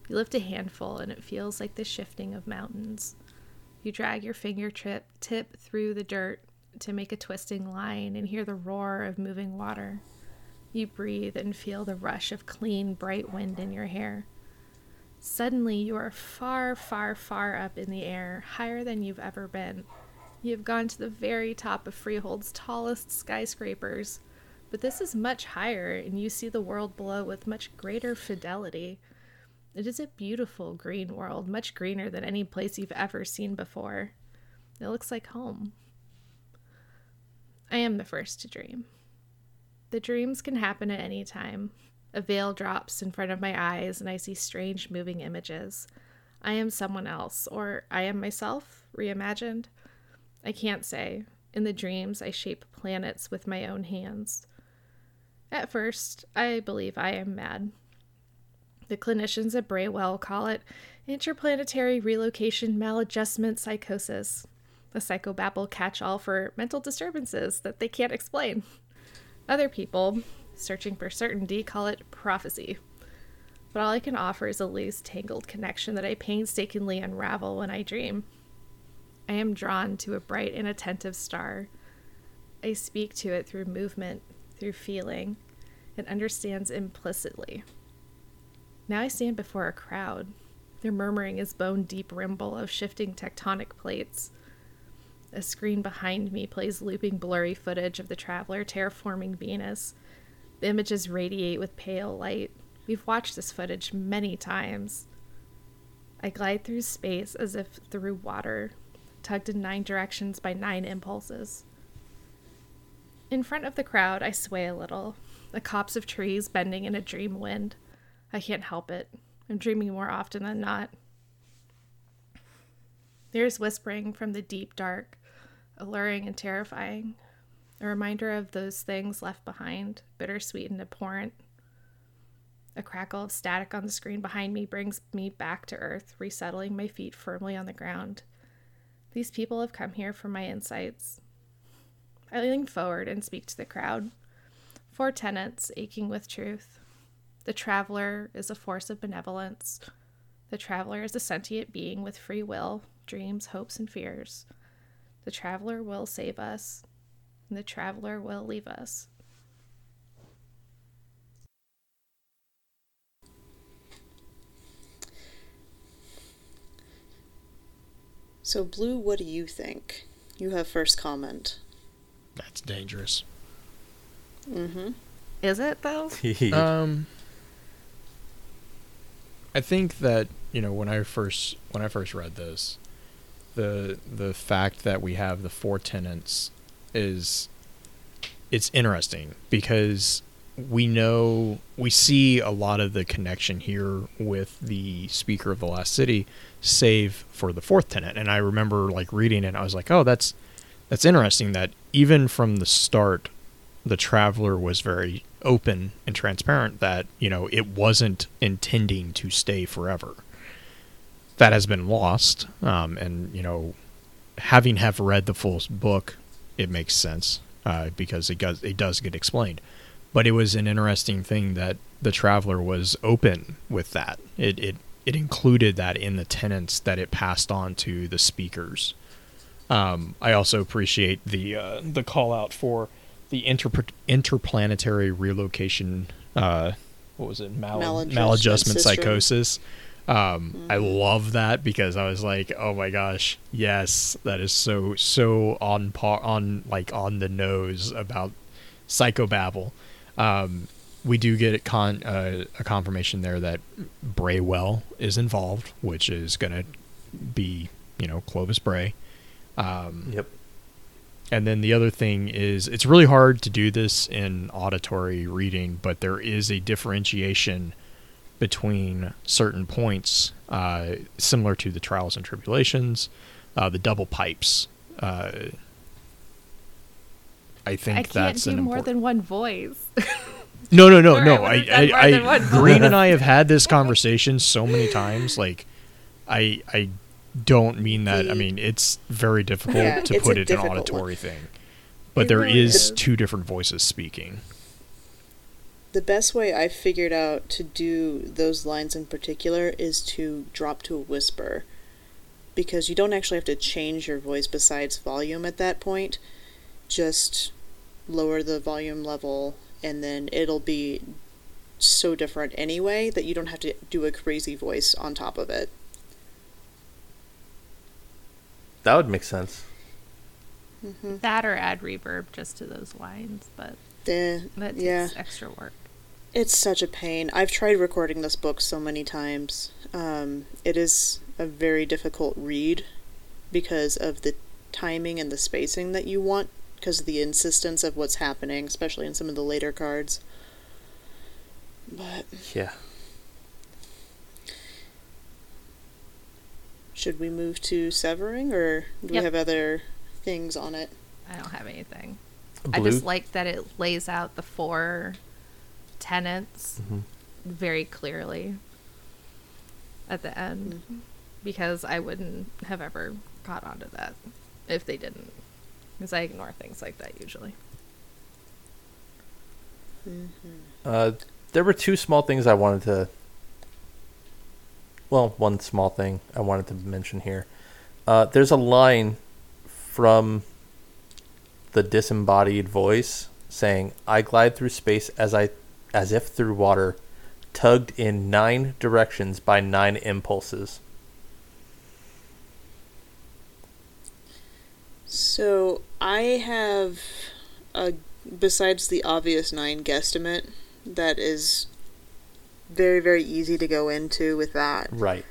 You lift a handful, and it feels like the shifting of mountains. You drag your fingertip tip through the dirt to make a twisting line and hear the roar of moving water. You breathe and feel the rush of clean, bright wind in your hair. Suddenly, you are far, far, far up in the air, higher than you've ever been. You have gone to the very top of Freehold's tallest skyscrapers, but this is much higher, and you see the world below with much greater fidelity. It is a beautiful green world, much greener than any place you've ever seen before. It looks like home. I am the first to dream. The dreams can happen at any time. A veil drops in front of my eyes, and I see strange moving images. I am someone else, or I am myself, reimagined. I can't say. In the dreams, I shape planets with my own hands. At first, I believe I am mad. The clinicians at Braywell call it interplanetary relocation maladjustment psychosis, a psychobabble catch all for mental disturbances that they can't explain. Other people, searching for certainty, call it prophecy. But all I can offer is a loose, tangled connection that I painstakingly unravel when I dream. I am drawn to a bright and attentive star. I speak to it through movement, through feeling. It understands implicitly. Now I stand before a crowd. Their murmuring is bone deep rumble of shifting tectonic plates. A screen behind me plays looping blurry footage of the traveler terraforming Venus. The images radiate with pale light. We've watched this footage many times. I glide through space as if through water, tugged in nine directions by nine impulses. In front of the crowd, I sway a little, a copse of trees bending in a dream wind. I can't help it. I'm dreaming more often than not. There's whispering from the deep dark, alluring and terrifying, a reminder of those things left behind, bittersweet and abhorrent. A crackle of static on the screen behind me brings me back to earth, resettling my feet firmly on the ground. These people have come here for my insights. I lean forward and speak to the crowd. Four tenants aching with truth. The traveler is a force of benevolence. The traveler is a sentient being with free will, dreams, hopes, and fears. The traveler will save us, and the traveler will leave us. So, Blue, what do you think? You have first comment. That's dangerous. Mm-hmm. Is it though? Um, I think that you know when I first when I first read this, the the fact that we have the four tenants is it's interesting because we know we see a lot of the connection here with the speaker of the last city save for the fourth tenant. And i remember like reading it i was like oh that's that's interesting that even from the start the traveler was very open and transparent that you know it wasn't intending to stay forever. That has been lost um, and you know having have read the full book it makes sense uh, because it does it does get explained. But it was an interesting thing that the traveler was open with that. It it it included that in the tenants that it passed on to the speakers. Um, I also appreciate the uh, the call out for the inter- interplanetary relocation. Uh, what was it? Mal- Maladjustment maladjustment psychosis. Um, I love that because I was like, oh my gosh, yes, that is so so on par on like on the nose about psychobabble. Um, we do get con- uh, a confirmation there that Braywell is involved, which is gonna be you know Clovis Bray. Um, Yep. And then the other thing is, it's really hard to do this in auditory reading, but there is a differentiation between certain points, uh, similar to the trials and tribulations, uh, the double pipes. Uh, I think I can't that's do more important. than one voice. No, no, no, Or I no. I, I, I Green and I have had this conversation so many times. Like, I, I don't mean that. I mean it's very difficult Yeah, to put it in difficult auditory thing. But It there really is is. two different voices speaking. The best way I've figured out to do those lines in particular is to drop to a whisper. Because you don't actually have to change your voice besides volume at that point. Just lower the volume level, and then it'll be so different anyway that you don't have to do a crazy voice on top of it. That would make sense. that or add reverb just to those lines, but The, that takes yeah. extra work. It's such a pain. I've tried recording this book so many times. Um, it is a very difficult read because of the timing and the spacing that you want, because of the insistence of what's happening, especially in some of the later cards. But Yeah. Should we move to severing, or do Yep. we have other things on it? I don't have anything. I just like that it lays out the four tenants Mhm. very clearly at the end because I wouldn't have ever caught on to that if they didn't. Because I ignore things like that usually. Uh, there were two small things I wanted to. Well, one small thing I wanted to mention here. Uh, there's a line from the disembodied voice saying, "I glide through space as I, as if through water, tugged in nine directions by nine impulses." So I have a besides the obvious nine guesstimate that is very very easy to go into with that. Right.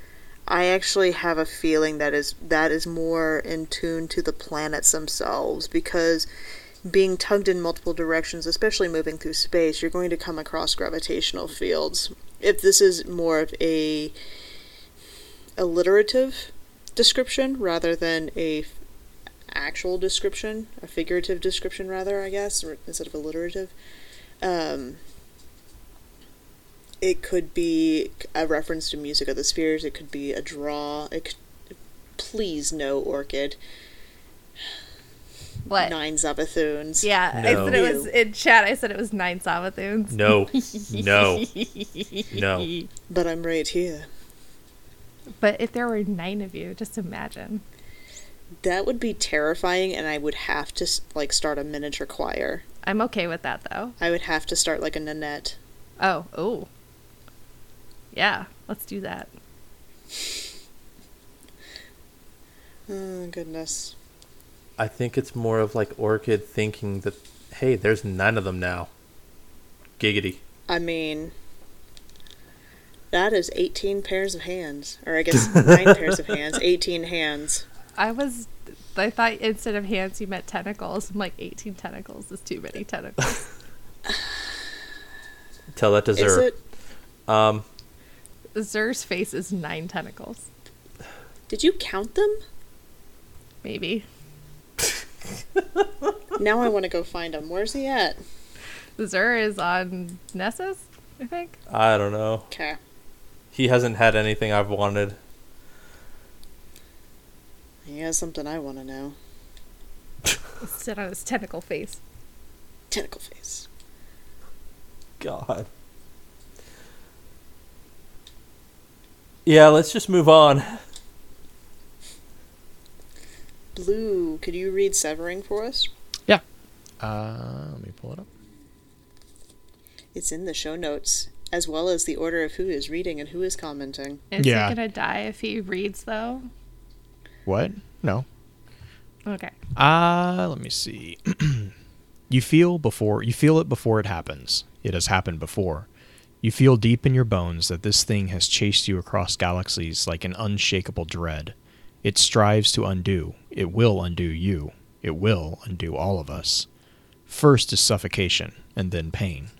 I actually have a feeling that is that is more in tune to the planets themselves because being tugged in multiple directions, especially moving through space, you're going to come across gravitational fields. If this is more of a alliterative description rather than a f- actual description, a figurative description rather, I guess, or instead of alliterative. Um, it could be a reference to Music of the Spheres. It could be a draw. It could, please no orchid. What? Nine Zabathoons. Yeah, I said it was in chat. I said it was nine Sabathoons. No. no. No. But I'm right here. But if there were nine of you, just imagine. That would be terrifying, and I would have to like start a miniature choir. I'm okay with that though. I would have to start like a Nanette. Oh, oh. Yeah, let's do that. Oh goodness. I think it's more of like Orchid thinking that, hey, there's nine of them now. Giggity. I mean, that is 18 pairs of hands. Or I guess 9 pairs of hands. 18 hands. I was. I thought instead of hands you meant tentacles. I'm like 18 tentacles is too many tentacles. Tell that to Is Xur. it? Um, Xur's face is nine tentacles, Did you count them? maybe. Now I want to go find him. Where's he at? The Zer is on Nessus, I think. I don't know. Okay. He hasn't had anything I've wanted. He has something I want to know. Sit on his tentacle face. Tentacle face. God. Yeah, let's just move on. Blue, could you read Severing for us? Yeah. Uh, let me pull it up. It's in the show notes, as well as the order of who is reading and who is commenting. Is Yeah. he gonna die if he reads though? What? No. Okay. Uh, let me see. you feel before you feel it before it happens. It has happened before. You feel deep in your bones that this thing has chased you across galaxies like an unshakable dread. It strives to undo. It will undo you. It will undo all of us. First is suffocation, and then pain.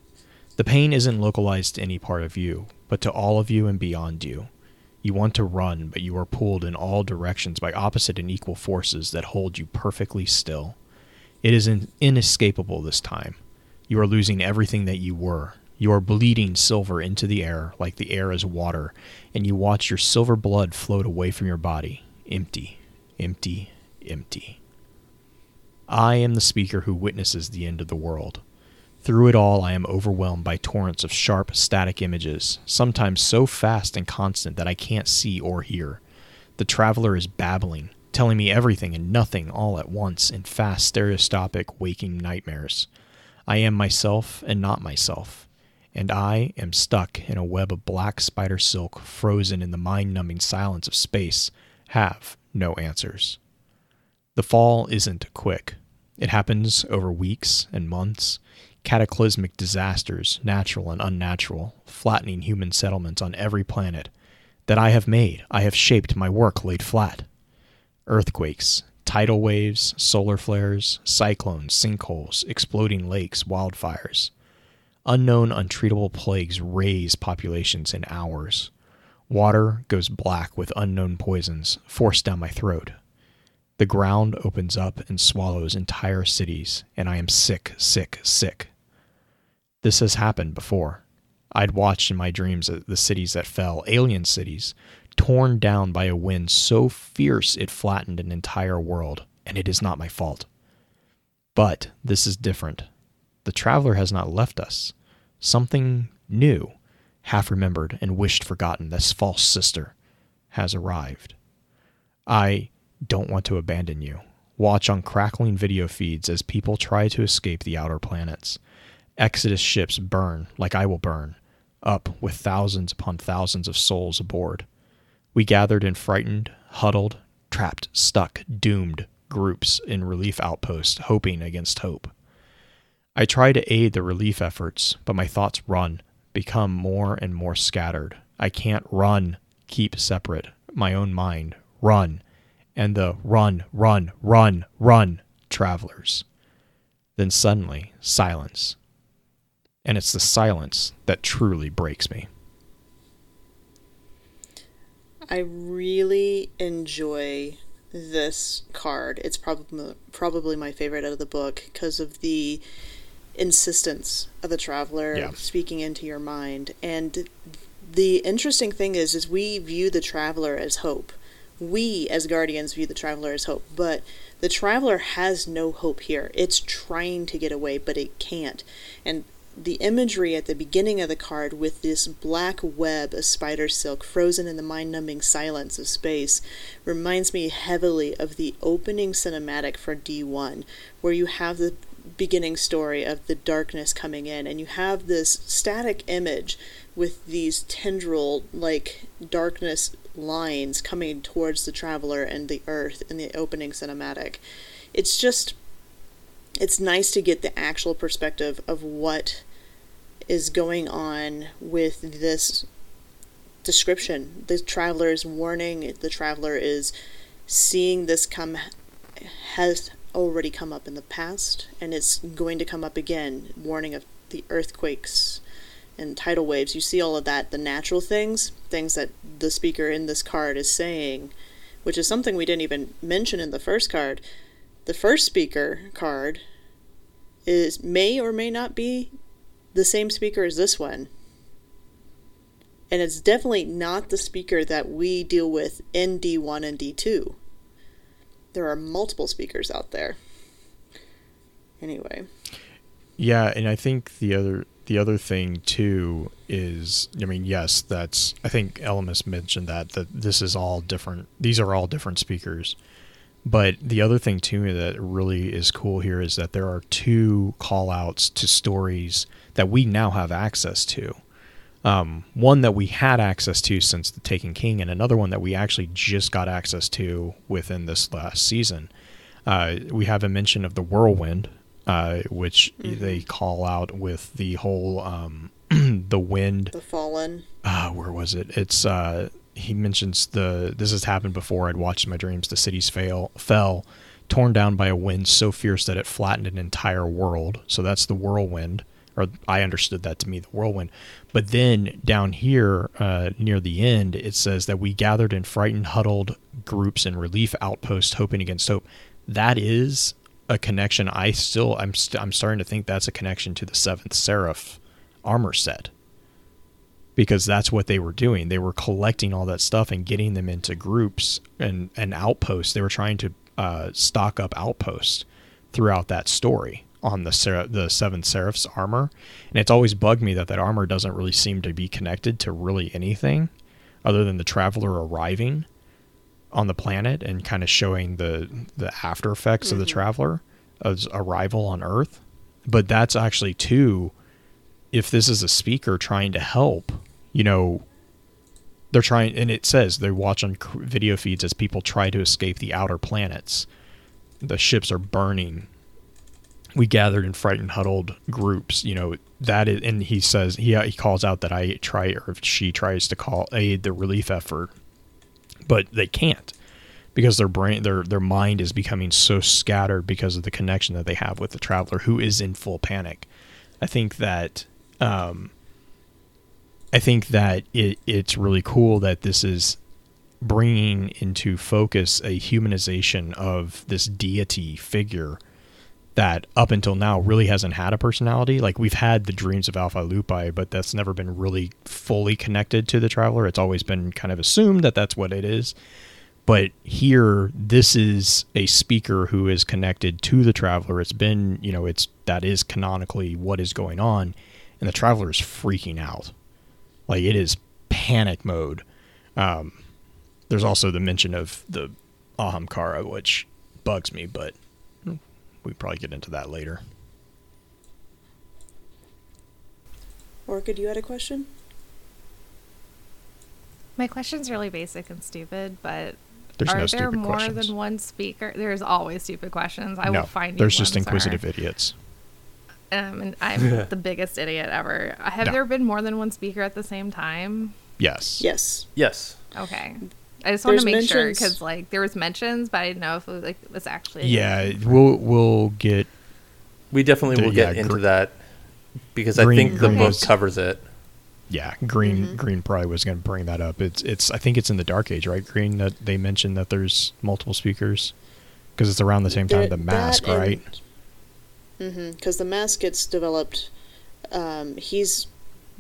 The pain isn't localized to any part of you, but to all of you and beyond you. You want to run, but you are pulled in all directions by opposite and equal forces that hold you perfectly still. It is in- inescapable this time. You are losing everything that you were. You are bleeding silver into the air like the air is water, and you watch your silver blood float away from your body, empty, empty, empty. I am the speaker who witnesses the end of the world. Through it all, I am overwhelmed by torrents of sharp, static images, sometimes so fast and constant that I can't see or hear. The traveler is babbling, telling me everything and nothing all at once in fast, stereoscopic, waking nightmares. I am myself and not myself, and I am stuck in a web of black spider silk, frozen in the mind numbing silence of space, have no answers. The fall isn't quick. It happens over weeks and months, cataclysmic disasters, natural and unnatural, flattening human settlements on every planet that I have made, I have shaped my work laid flat. Earthquakes, tidal waves, solar flares, cyclones, sinkholes, exploding lakes, wildfires. Unknown, untreatable plagues raze populations in hours. Water goes black with unknown poisons forced down my throat. The ground opens up and swallows entire cities, and I am sick, sick, sick. This has happened before. I'd watched in my dreams the cities that fell, alien cities, torn down by a wind so fierce it flattened an entire world, and it is not my fault. But this is different. The traveler has not left us. Something new, half remembered and wished forgotten, this false sister, has arrived. I don't want to abandon you. Watch on crackling video feeds as people try to escape the outer planets. Exodus ships burn like I will burn, up with thousands upon thousands of souls aboard. We gathered in frightened, huddled, trapped, stuck, doomed groups in relief outposts, hoping against hope. I try to aid the relief efforts, but my thoughts run, become more and more scattered. I can't run, keep separate, my own mind, run, and the run, run, run, run travelers. Then suddenly, silence. And it's the silence that truly breaks me. I really enjoy this card. It's probably probably my favorite out of the book because of the insistence of the traveler Yeah. speaking into your mind. And the interesting thing is, is we view the traveler as hope. We as guardians view the traveler as hope, but the traveler has no hope here. It's trying to get away, but it can't. And the imagery at the beginning of the card with this black web of spider silk frozen in the mind numbing silence of space reminds me heavily of the opening cinematic for D1, where you have the beginning story of the darkness coming in, and you have this static image with these tendril like darkness lines coming towards the traveler and the earth in the opening cinematic. It's just it's nice to get the actual perspective of what is going on with this description. The traveler is warning, the traveler is seeing this come has already come up in the past and it's going to come up again, warning of the earthquakes and tidal waves. You see all of that, the natural things, things that the speaker in this card is saying, which is something we didn't even mention in the first card. The first speaker card is may or may not be the same speaker as this one. And it's definitely not the speaker that we deal with in D1 and D2. There are multiple speakers out there. Anyway, Yeah, and I think the other the other thing too is I mean, yes, that's I think Elemis mentioned that that this is all different these are all different speakers. But the other thing too that really is cool here is that there are two call outs to stories that we now have access to. Um, one that we had access to since the Taken King, and another one that we actually just got access to within this last season. Uh, we have a mention of the Whirlwind, uh, which they call out with the whole um, the wind. The Fallen. Uh, where was it? It's uh, he mentions the this has happened before. I'd watched my dreams. The cities fail fell, torn down by a wind so fierce that it flattened an entire world. So that's the whirlwind, or I understood that to me the whirlwind. But then down here uh, near the end, it says that we gathered in frightened, huddled groups in relief outposts, hoping against hope. That is a connection. I still I'm st- I'm starting to think that's a connection to the seventh seraph armor set because that's what they were doing. They were collecting all that stuff and getting them into groups and, and outposts. They were trying to uh, stock up outposts throughout that story on the Ser- the Seven Seraphs armor. And it's always bugged me that that armor doesn't really seem to be connected to really anything other than the traveler arriving on the planet and kind of showing the the after effects of the mm-hmm. traveler as arrival on Earth. But that's actually too if this is a speaker trying to help, you know, they're trying, and it says they watch on video feeds as people try to escape the outer planets. The ships are burning. We gathered in frightened, huddled groups. You know that is, and he says he he calls out that I try or if she tries to call aid the relief effort, but they can't because their brain their their mind is becoming so scattered because of the connection that they have with the traveler who is in full panic. I think that um, I think that it, it's really cool that this is bringing into focus a humanization of this deity figure that up until now really hasn't had a personality. Like we've had the dreams of Alpha Lupi, but that's never been really fully connected to the traveler. It's always been kind of assumed that that's what it is. But here, this is a speaker who is connected to the traveler. It's been, you know, it's that is canonically what is going on and the traveler is freaking out. Like it is panic mode. Um, there's also the mention of the Ahamkara, which bugs me, but we probably get into that later. Orchid, you had a question? My question's really basic and stupid, but There's are no there more questions. than one speaker? There's always stupid questions. I no, will find you there's just inquisitive or- idiots. Um, and I'm the biggest idiot ever. Have No. there been more than one speaker at the same time? Yes. Yes. Yes. Okay. I just want to There's make sure because like there was mentions, but I didn't know if it was like it was actually Yeah, we'll we'll get We definitely The- will get yeah, into gr- that because I think the book was- covers it. yeah, Green Green probably was going to bring that up. It's it's I think it's in the Dark Age, right? Green that they mentioned that there's multiple speakers because it's around the same time There- the mask, that and- right? because the mask gets developed. Um, he's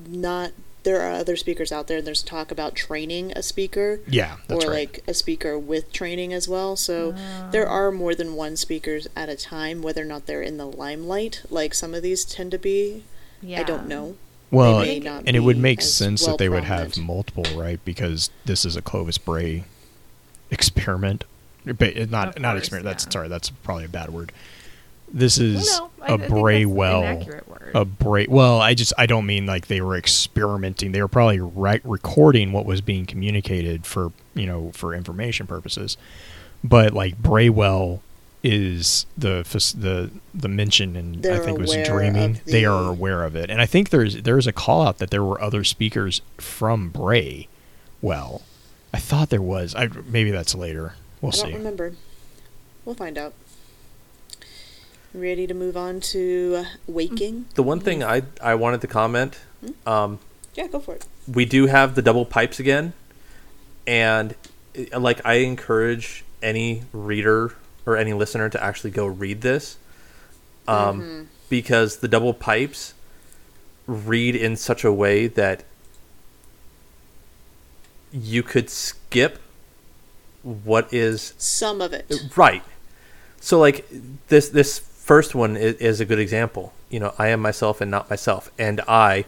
not. There are other speakers out there. and There's talk about training a speaker. Yeah, that's or right. like a speaker with training as well. So ah. there are more than one speakers at a time, whether or not they're in the limelight, like some of these tend to be. Yeah. I don't know. Well, may not and it would make as sense that they would have multiple, right? Because this is a Clovis Bray experiment. But not Of not course, experiment. That's sorry. That's probably a bad word. This is no, I- I a think that's Braywell. A Bray. Well, I just I don't mean like they were experimenting. They were probably re- recording what was being communicated for you know for information purposes. But like Braywell is the the the mention and I think it was dreaming. of They are aware of it, and I think there's there's a call out that there were other speakers from Bray. Well, I thought there was. I maybe that's later. We'll I don't see. remember. We'll find out. Ready to move on to waking? The one thing I I wanted to comment, um, Yeah, go for it. we do have the double pipes again, and uh, like I encourage any reader or any listener to actually go read this, um, because the double pipes read in such a way that you could skip what is Some of it. Right. So like this this first one is, is a good example. You know, I am myself and not myself, and I.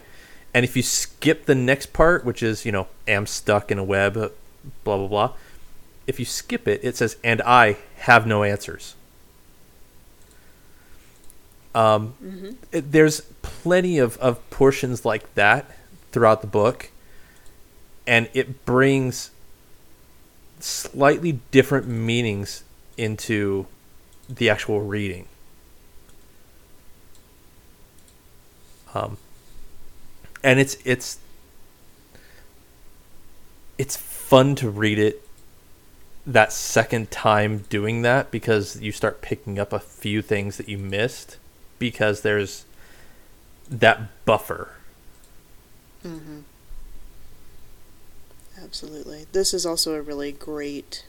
And if you skip the next part, which is you know am stuck in a web, uh, blah blah blah. If you skip it, it says and I have no answers. Um, it- there's plenty of, of portions like that throughout the book, and it brings slightly different meanings into the actual reading. Um, and it's it's it's fun to read it that second time doing that because you start picking up a few things that you missed because there's that buffer. Absolutely. This is also a really great.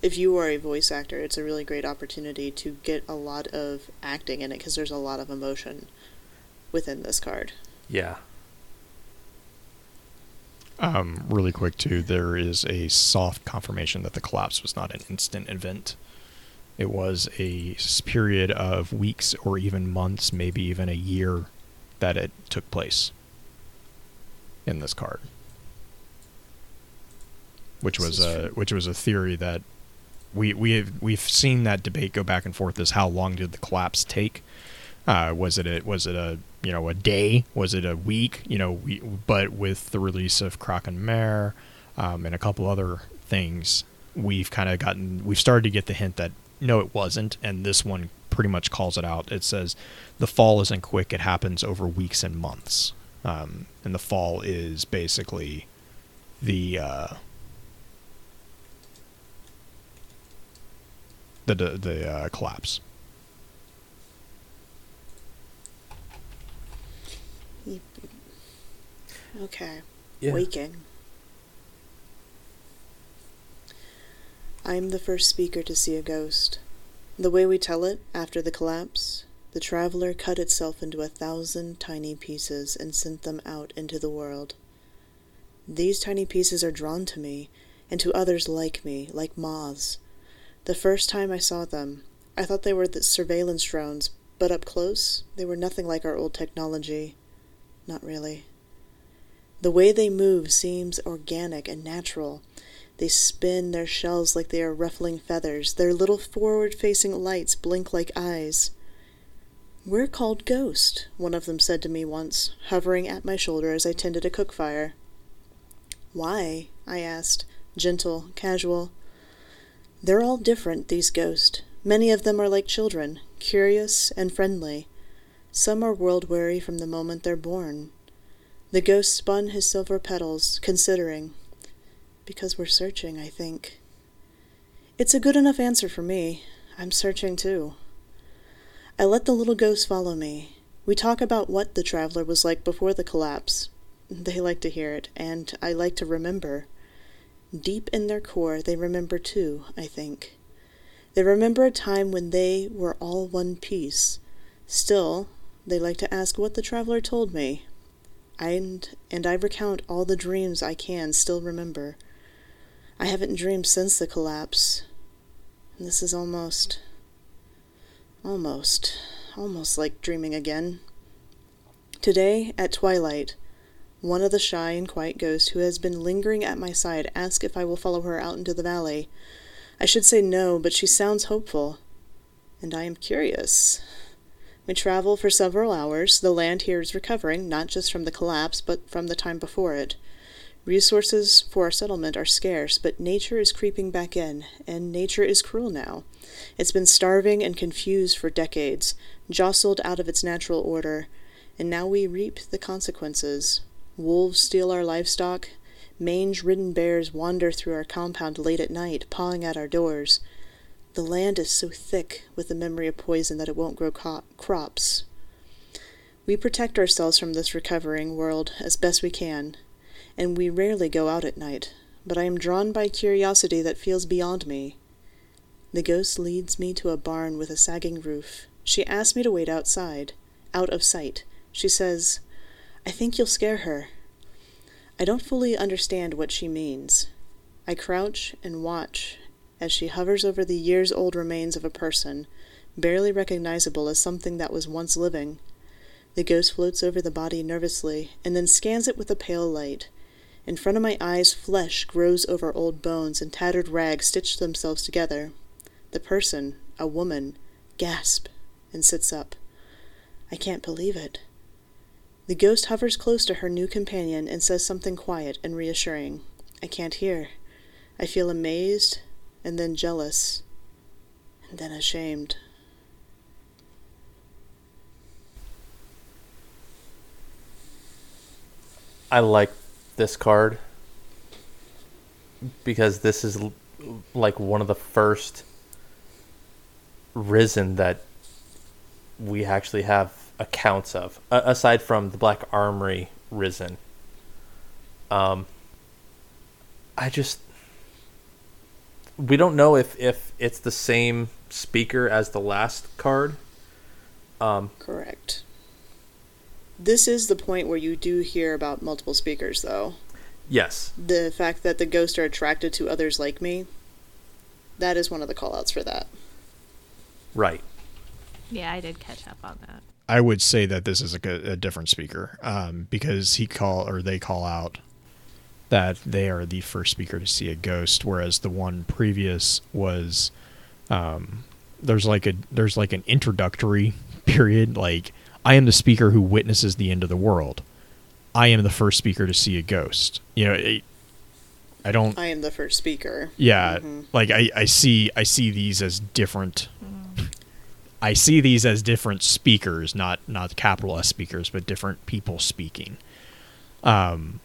If you are a voice actor, it's a really great opportunity to get a lot of acting in it because there's a lot of emotion within this card. Yeah. Um, really quick too, there is a soft confirmation that the collapse was not an instant event. It was a period of weeks or even months, maybe even a year, that it took place. In this card, which This was a which was a theory that we we have we've seen that debate go back and forth. Is how long did the collapse take? Uh, was it a was it a you know a day? Was it a week? You know, we, but with the release of Kraken Mare um, and a couple other things, we've kind of gotten we've started to get the hint that no, it wasn't, and this one pretty much calls it out. It says the fall isn't quick; it happens over weeks and months, um, and the fall is basically the uh, the, the uh, collapse. Okay. Yeah. Waking. I'm the first speaker to see a ghost. The way we tell it, after the collapse, the traveler cut itself into a thousand tiny pieces and sent them out into the world. These tiny pieces are drawn to me, and to others like me, like moths. The first time I saw them, I thought they were the surveillance drones, but up close, they were nothing like our old technology. Not really. The way they move seems organic and natural. They spin their shells like they are ruffling feathers. Their little forward facing lights blink like eyes. We're called Ghost, one of them said to me once, hovering at my shoulder as I tended a cook fire. Why? I asked, gentle, casual. They're all different, these ghosts. Many of them are like children, curious and friendly. Some are world weary from the moment they're born. The ghost spun his silver petals, considering. Because we're searching, I think. It's a good enough answer for me. I'm searching too. I let the little ghost follow me. We talk about what the traveler was like before the collapse. They like to hear it, and I like to remember. Deep in their core, they remember too, I think. They remember a time when they were all one piece, Still, they like to ask what the traveler told me. And, and I recount all the dreams I can still remember. I haven't dreamed since the collapse. And this is almost. almost. almost like dreaming again. Today, at twilight, one of the shy and quiet ghosts who has been lingering at my side asks if I will follow her out into the valley. I should say no, but she sounds hopeful. And I am curious. We travel for several hours. The land here is recovering, not just from the collapse, but from the time before it. Resources for our settlement are scarce, but nature is creeping back in, and nature is cruel now. It's been starving and confused for decades, jostled out of its natural order, and now we reap the consequences. Wolves steal our livestock. Mange ridden bears wander through our compound late at night, pawing at our doors. The land is so thick with the memory of poison that it won't grow co- crops. We protect ourselves from this recovering world as best we can, and we rarely go out at night, but I am drawn by curiosity that feels beyond me. The ghost leads me to a barn with a sagging roof. She asks me to wait outside, out of sight. She says, I think you'll scare her. I don't fully understand what she means. I crouch and watch as she hovers over the years old remains of a person, barely recognizable as something that was once living. The ghost floats over the body nervously and then scans it with a pale light. In front of my eyes, flesh grows over old bones and tattered rags stitch themselves together. The person, a woman, gasps and sits up. I can't believe it. The ghost hovers close to her new companion and says something quiet and reassuring. I can't hear. I feel amazed, and then jealous, and then ashamed. I like this card because this is like one of the first risen that we actually have accounts of, aside from the Black Armory risen. Um, I just we don't know if if it's the same speaker as the last card. Um, Correct. This is the point where you do hear about multiple speakers, though. yes, The fact that the ghosts are attracted to others like me, that is one of the callouts for that. right. Yeah, I did catch up on that. I would say that this is a, a different speaker um, because he call or they call out that they are the first speaker to see a ghost, whereas the one previous was um, there's like a there's like an introductory period. Like I am the speaker who witnesses the end of the world. I am the first speaker to see a ghost. You know, it, I don't. I am the first speaker. Yeah, Mhm. like I, I see I see these as different. I see these as different speakers, not not capital S speakers, but different people speaking. Um,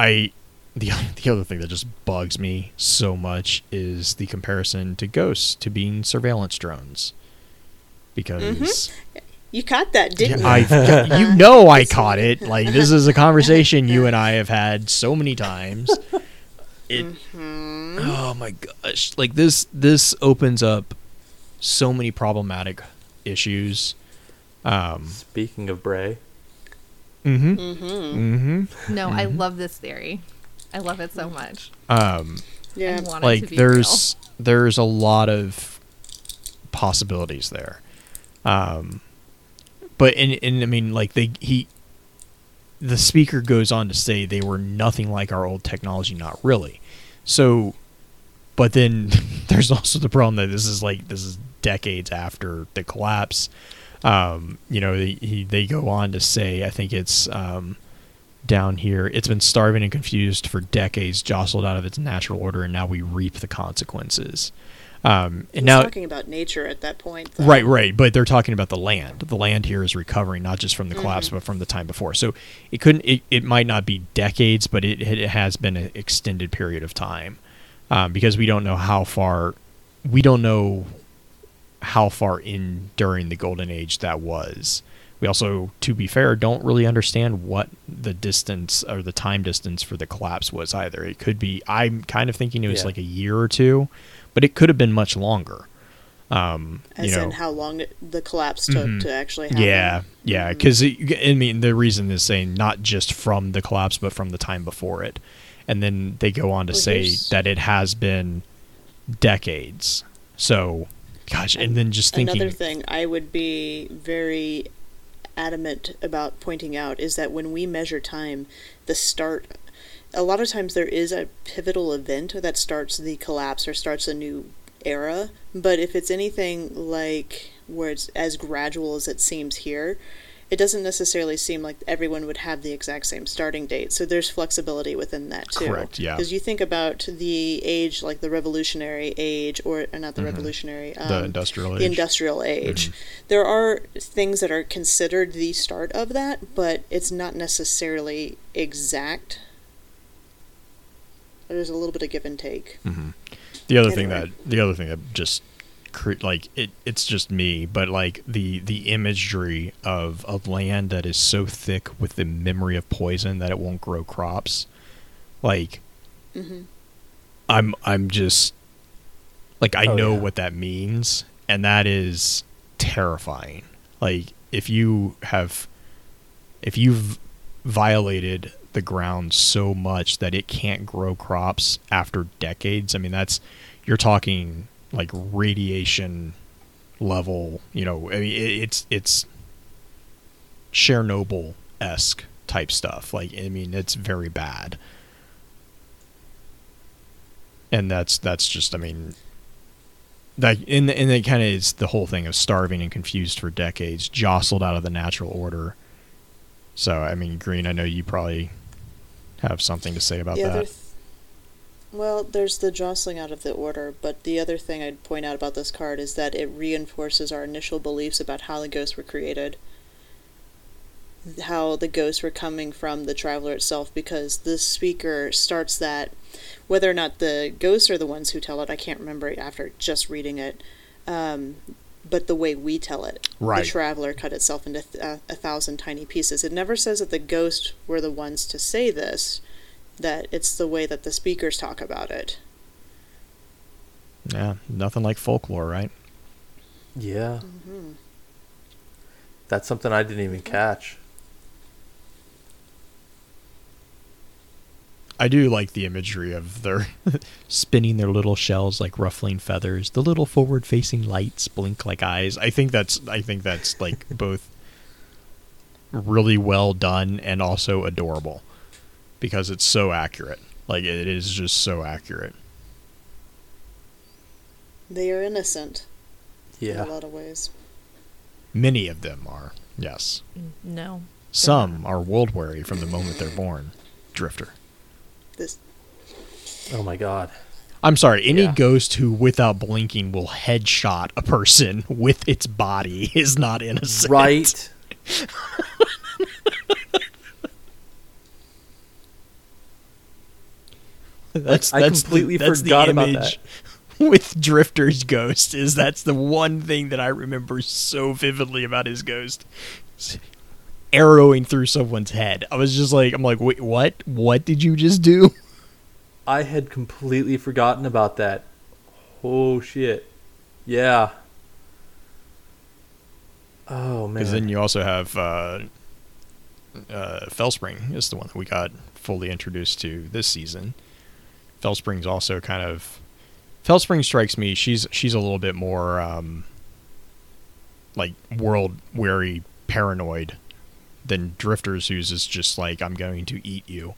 I the the other thing that just bugs me so much is the comparison to ghosts to being surveillance drones, because You caught that, didn't I you? you know I caught it. Like this is a conversation you and I have had so many times. It Oh my gosh. Like this this opens up so many problematic issues. Um Speaking of Bray, mhm. Mm-hmm. mm-hmm. No, I love this theory. I love it so much. Um Yeah. I want it to like be there's there's a lot of possibilities there. Um but and, and I mean like they he the speaker goes on to say they were nothing like our old technology, not really. So but then there's also the problem that this is like this is decades after the collapse. Um, you know, they he, they go on to say I think it's um down here. It's been starving and confused for decades, jostled out of its natural order, and now we reap the consequences. Um, He's and now, talking about nature at that point. Though. right, right, but they're talking about the land. The land here is recovering, not just from the collapse, but from the time before. So it couldn't. It, it might not be decades, but it, it has been an extended period of time um, because we don't know how far. We don't know how far in during the golden age that was. We also, to be fair, don't really understand what the distance or the time distance for the collapse was either. It could be, I'm kind of thinking it was Yeah. like a year or two, but it could have been much longer. Um, As you know, in how long the collapse took Mhm. to actually happen. Yeah, yeah, because I mean the reason is saying not just from the collapse, but from the time before it, and then they go on to Well, say here's- that it has been decades. So, gosh, and then just thinking, Another thing I would be very adamant about pointing out is that when we measure time, the start, a lot of times there is a pivotal event that starts the collapse or starts a new era. But if it's anything like where it's as gradual as it seems here, it doesn't necessarily seem like everyone would have the exact same starting date. So there's flexibility within that too. Correct, yeah. Because you think about the age, like the revolutionary age, or, or not the revolutionary, um, Mm-hmm. the industrial the age. industrial age. There are things that are considered the start of that, but it's not necessarily exact. There's a little bit of give and take. the other thing that the other thing that just like it it's just me but like the the imagery of a land that is so thick with the memory of poison that it won't grow crops like Mhm. i'm i'm just like i Oh, know yeah. what that means and that is terrifying like if you have if you've violated the ground so much that it can't grow crops after decades i mean that's you're talking like radiation level you know i mean it, it's it's chernobyl-esque type stuff. Like i mean it's very bad. And that's that's just i mean that and and it kind of is the whole thing of starving and confused for decades jostled out of the natural order. So i mean green i know you probably have something to say about the that well, there's the jostling out of the order, but the other thing I'd point out about this card is that it reinforces our initial beliefs about how the ghosts were created. How the ghosts were coming from the traveler itself, because the speaker starts that. Whether or not the ghosts are the ones who tell it, I can't remember it after just reading it. Um, but the way we tell it, Right. the traveler cut itself into th- uh, a thousand tiny pieces. It never says that the ghosts were the ones to say this that it's the way that the speakers talk about it. yeah nothing like folklore right Yeah. Mm-hmm. That's something I didn't even catch. I do like the imagery of their spinning their little shells like ruffling feathers. The little forward-facing lights blink like eyes. I think that's I think that's like both really well done and also adorable because it's so accurate. Like it is just so accurate. They are innocent Yeah. in a lot of ways. Many of them are. Yes. Mm, no. Some are world weary from the moment they're born. Drifter. This Oh my god. I'm sorry, any Yeah. ghost who without blinking will headshot a person with its body is not innocent. Right. That's I that's completely the, that's forgot the about image with Drifter's ghost. Is that's the one thing that I remember so vividly about his ghost. Arrowing through someone's head. I was just like, I'm like, wait, what? What did you just do? I had completely forgotten about that. Oh shit. Yeah. Oh man. Because then you also have uh, uh, Fellspring is the one that we got fully introduced to this season. Fellspring's also kind of Fellspring strikes me. She's she's a little bit more um, like world weary, paranoid than Drifters, who's is just like I'm going to eat you.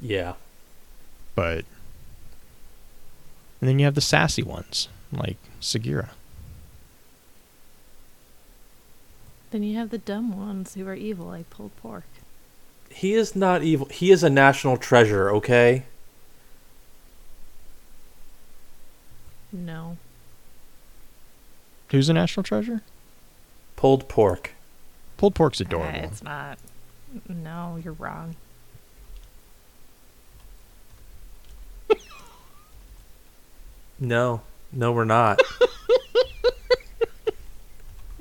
yeah. But and then you have the sassy ones like Sagira. Then you have the dumb ones who are evil, like pulled pork. He is not evil. He is a national treasure, okay? No. Who's a national treasure? Pulled pork. Pulled pork's Uh, adorable. it's not. No, you're wrong. No. No, we're not.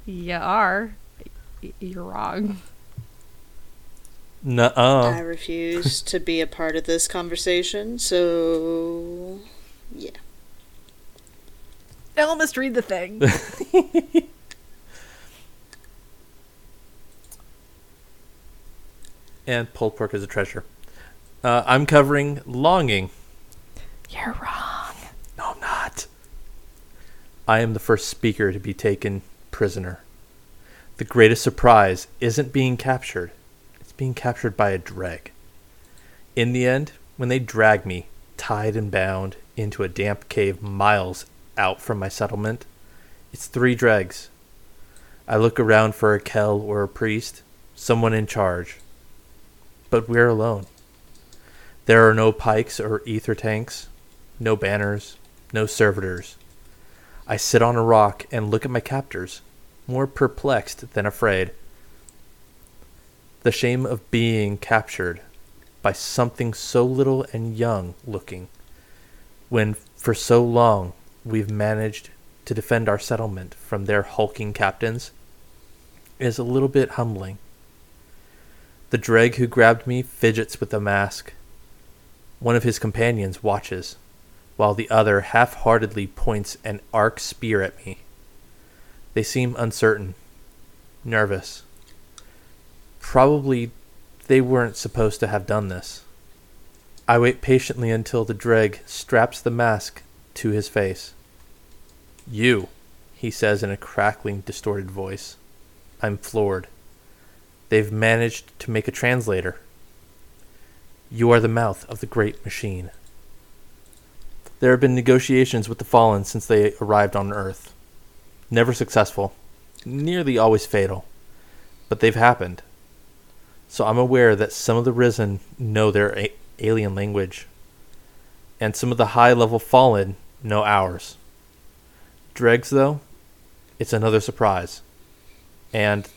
You are. You're wrong. I Nuh-uh. refuse to be a part of this conversation, so yeah. Now I must read the thing. and pulled pork is a treasure. Uh, I'm covering longing. You're wrong. No, I'm not. I am the first speaker to be taken prisoner. The greatest surprise isn't being captured, it's being captured by a dreg. In the end, when they drag me, tied and bound, into a damp cave miles out from my settlement, it's three dregs. I look around for a Kell or a priest, someone in charge. But we're alone. There are no pikes or ether tanks, no banners, no servitors. I sit on a rock and look at my captors, more perplexed than afraid. The shame of being captured by something so little and young looking, when for so long we've managed to defend our settlement from their hulking captains, is a little bit humbling. The dreg who grabbed me fidgets with the mask. One of his companions watches, while the other half heartedly points an arc spear at me. They seem uncertain, nervous. Probably they weren't supposed to have done this. I wait patiently until the dreg straps the mask to his face. You, he says in a crackling, distorted voice. I'm floored. They've managed to make a translator. You are the mouth of the great machine. There have been negotiations with the Fallen since they arrived on Earth. Never successful, nearly always fatal, but they've happened. So I'm aware that some of the Risen know their a- alien language, and some of the high level Fallen know hours. Dregs, though, it's another surprise. And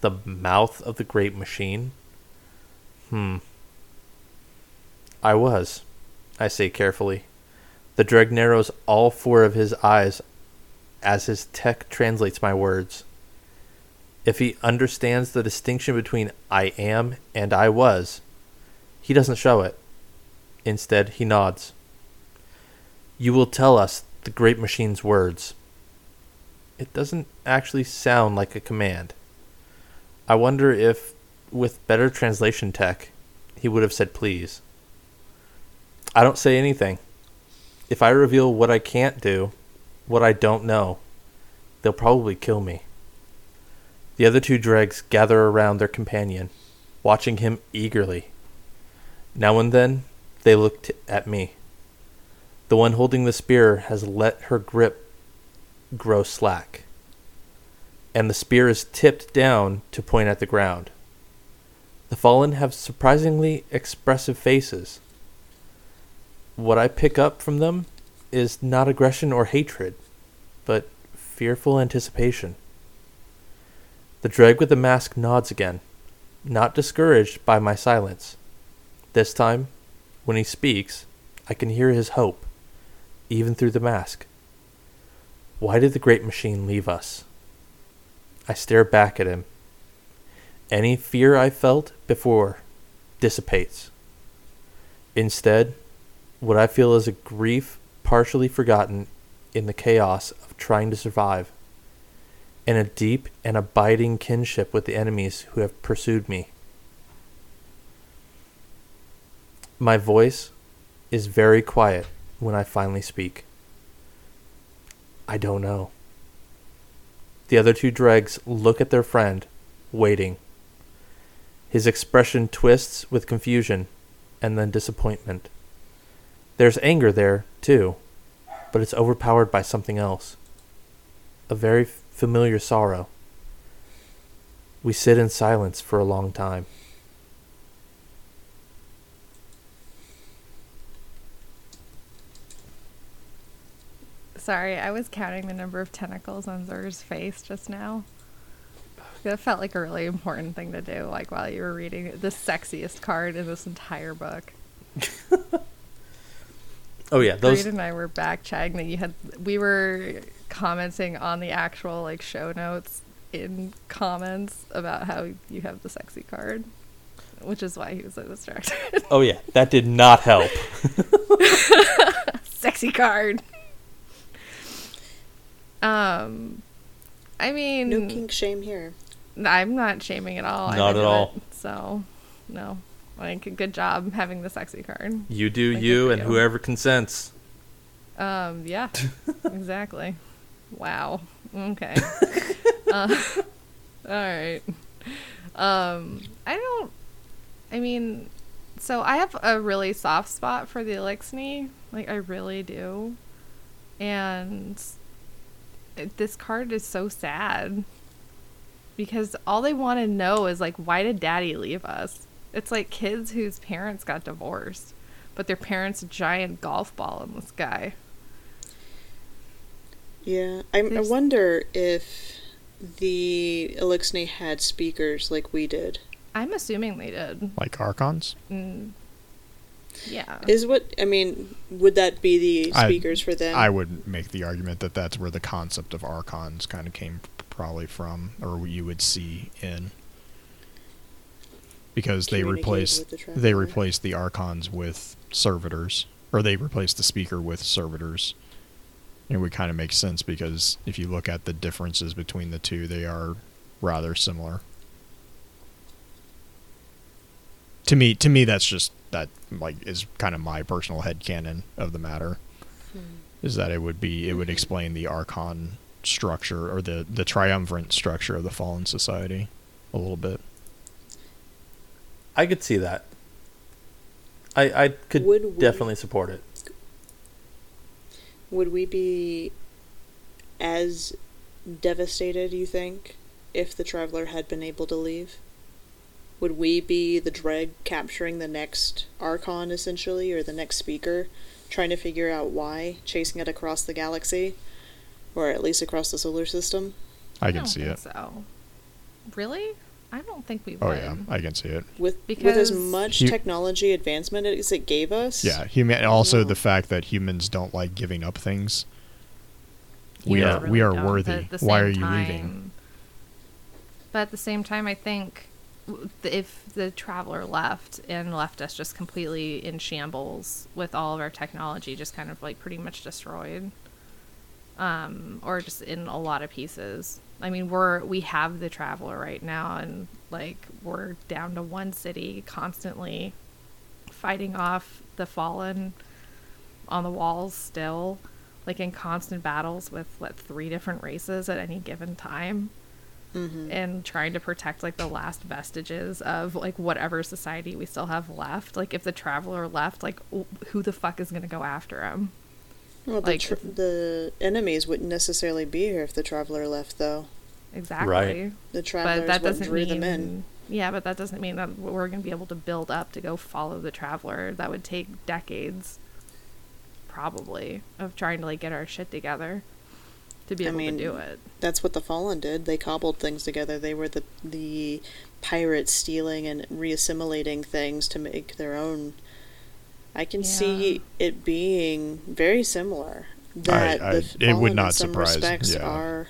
the mouth of the great machine? Hmm. I was, I say carefully. The dreg narrows all four of his eyes as his tech translates my words. If he understands the distinction between I am and I was, he doesn't show it. Instead, he nods. You will tell us the great machine's words. It doesn't actually sound like a command. I wonder if, with better translation tech, he would have said please. I don't say anything. If I reveal what I can't do, what I don't know, they'll probably kill me. The other two dregs gather around their companion, watching him eagerly. Now and then, they look t- at me. The one holding the spear has let her grip grow slack, and the spear is tipped down to point at the ground. The fallen have surprisingly expressive faces. What I pick up from them is not aggression or hatred, but fearful anticipation. The dreg with the mask nods again, not discouraged by my silence. This time, when he speaks, I can hear his hope, even through the mask. Why did the great machine leave us? I stare back at him. Any fear I felt before dissipates. Instead, what I feel is a grief partially forgotten in the chaos of trying to survive, and a deep and abiding kinship with the enemies who have pursued me. My voice is very quiet when I finally speak. I don't know. The other two dregs look at their friend, waiting. His expression twists with confusion and then disappointment. There's anger there, too, but it's overpowered by something else. A very familiar sorrow. We sit in silence for a long time. Sorry, I was counting the number of tentacles on Xur's face just now. That felt like a really important thing to do, like while you were reading the sexiest card in this entire book. Oh yeah, those Reed and I were back chatting that you had. We were commenting on the actual like show notes in comments about how you have the sexy card, which is why he was so distracted. Oh yeah, that did not help. sexy card. Um, I mean, No kink shame here. I'm not shaming at all. I Not would at all. it, so, no. Like, a good job having the sexy card. You do Like, you, and you. whoever consents. Um, yeah, exactly. Wow. Okay. uh, all right. Um, I don't. I mean, so I have a really soft spot for the Eliksni. Like, I really do. And it, this card is so sad because all they want to know is like, why did Daddy leave us? It's like kids whose parents got divorced, but their parents' a giant golf ball in the sky. Yeah, I, I There's- wonder if the Eliksni had speakers like we did. I'm assuming they did. Like Archons? Mm. Yeah. Is what I mean? Would that be the I- speakers for them? I would make the argument that that's where the concept of Archons kind of came probably from, or you would see in. Because they Communicate replaced the they traveler. replaced the Archons with servitors, or they replaced the speaker with servitors. It would kind of make sense because if you look at the differences between the two, they are rather similar. To me, to me, that's just that like is kind of my personal head headcanon of the matter. Hmm. Is that it would be it would mm-hmm. explain the Archon structure or the the triumvirate structure of the fallen society a little bit. I could see that. I I could Would we- definitely support it. Would we be as devastated, you think, if the traveler had been able to leave? Would we be the dreg capturing the next Archon, essentially, or the next speaker, trying to figure out why, chasing it across the galaxy, or at least across the solar system? I can don't see think it. So, really, I don't think we oh, would. Oh yeah, I can see it. With because with as much You- technology advancement as it gave us, Yeah, human. Also, No. the fact that humans don't like giving up things. We Yeah, are really we are don't, worthy. Why are you time- leaving? But at the same time, I think w- th- if the traveler left and left us just completely in shambles with all of our technology, just kind of like pretty much destroyed, um, or just in a lot of pieces. I mean, we're we have the traveler right now, and like we're down to one city constantly fighting off the fallen on the walls still like in constant battles with what three different races at any given time Mm-hmm. and trying to protect like the last vestiges of like whatever society we still have left. Like if the traveler left like w- who the fuck is going to go after him? Well, the, Like- tr- the enemies wouldn't necessarily be here if the traveler left, though. exactly. The traveler but that is what doesn't drew mean them in. yeah but that doesn't mean that we're going to be able to build up to go follow the traveler. That would take decades probably of trying to like get our shit together to be I mean, to do it That's what the Fallen did. They cobbled things together. They were the the pirates stealing and reassimilating things to make their own. I can see it being very similar. That I- the it would not in some surprise- respects yeah. are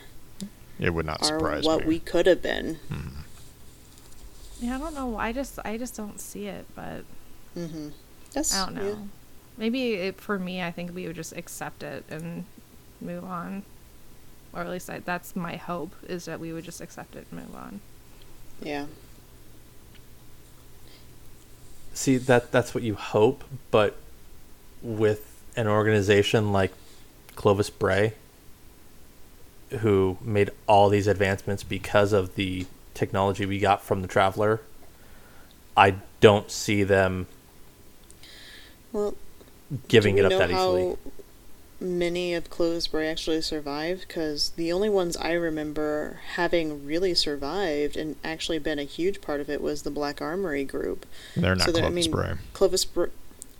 It would not are surprise what me. we could have been. yeah i don't know i just i just don't see it but hmm That's I don't know. yeah. Maybe it, for me, I think we would just accept it and move on. Or at least I, that's my hope is that we would just accept it and move on. Yeah. See that that's what you hope, but with an organization like Clovis Bray, who made all these advancements because of the technology we got from the Traveler, I don't see them Well, giving do it up know that easily. How many of Clovis Bray actually survived? Because the only ones I remember having really survived and actually been a huge part of it was the Black Armory group. They're not so that, I Clovis mean, Bray. Clovis Br-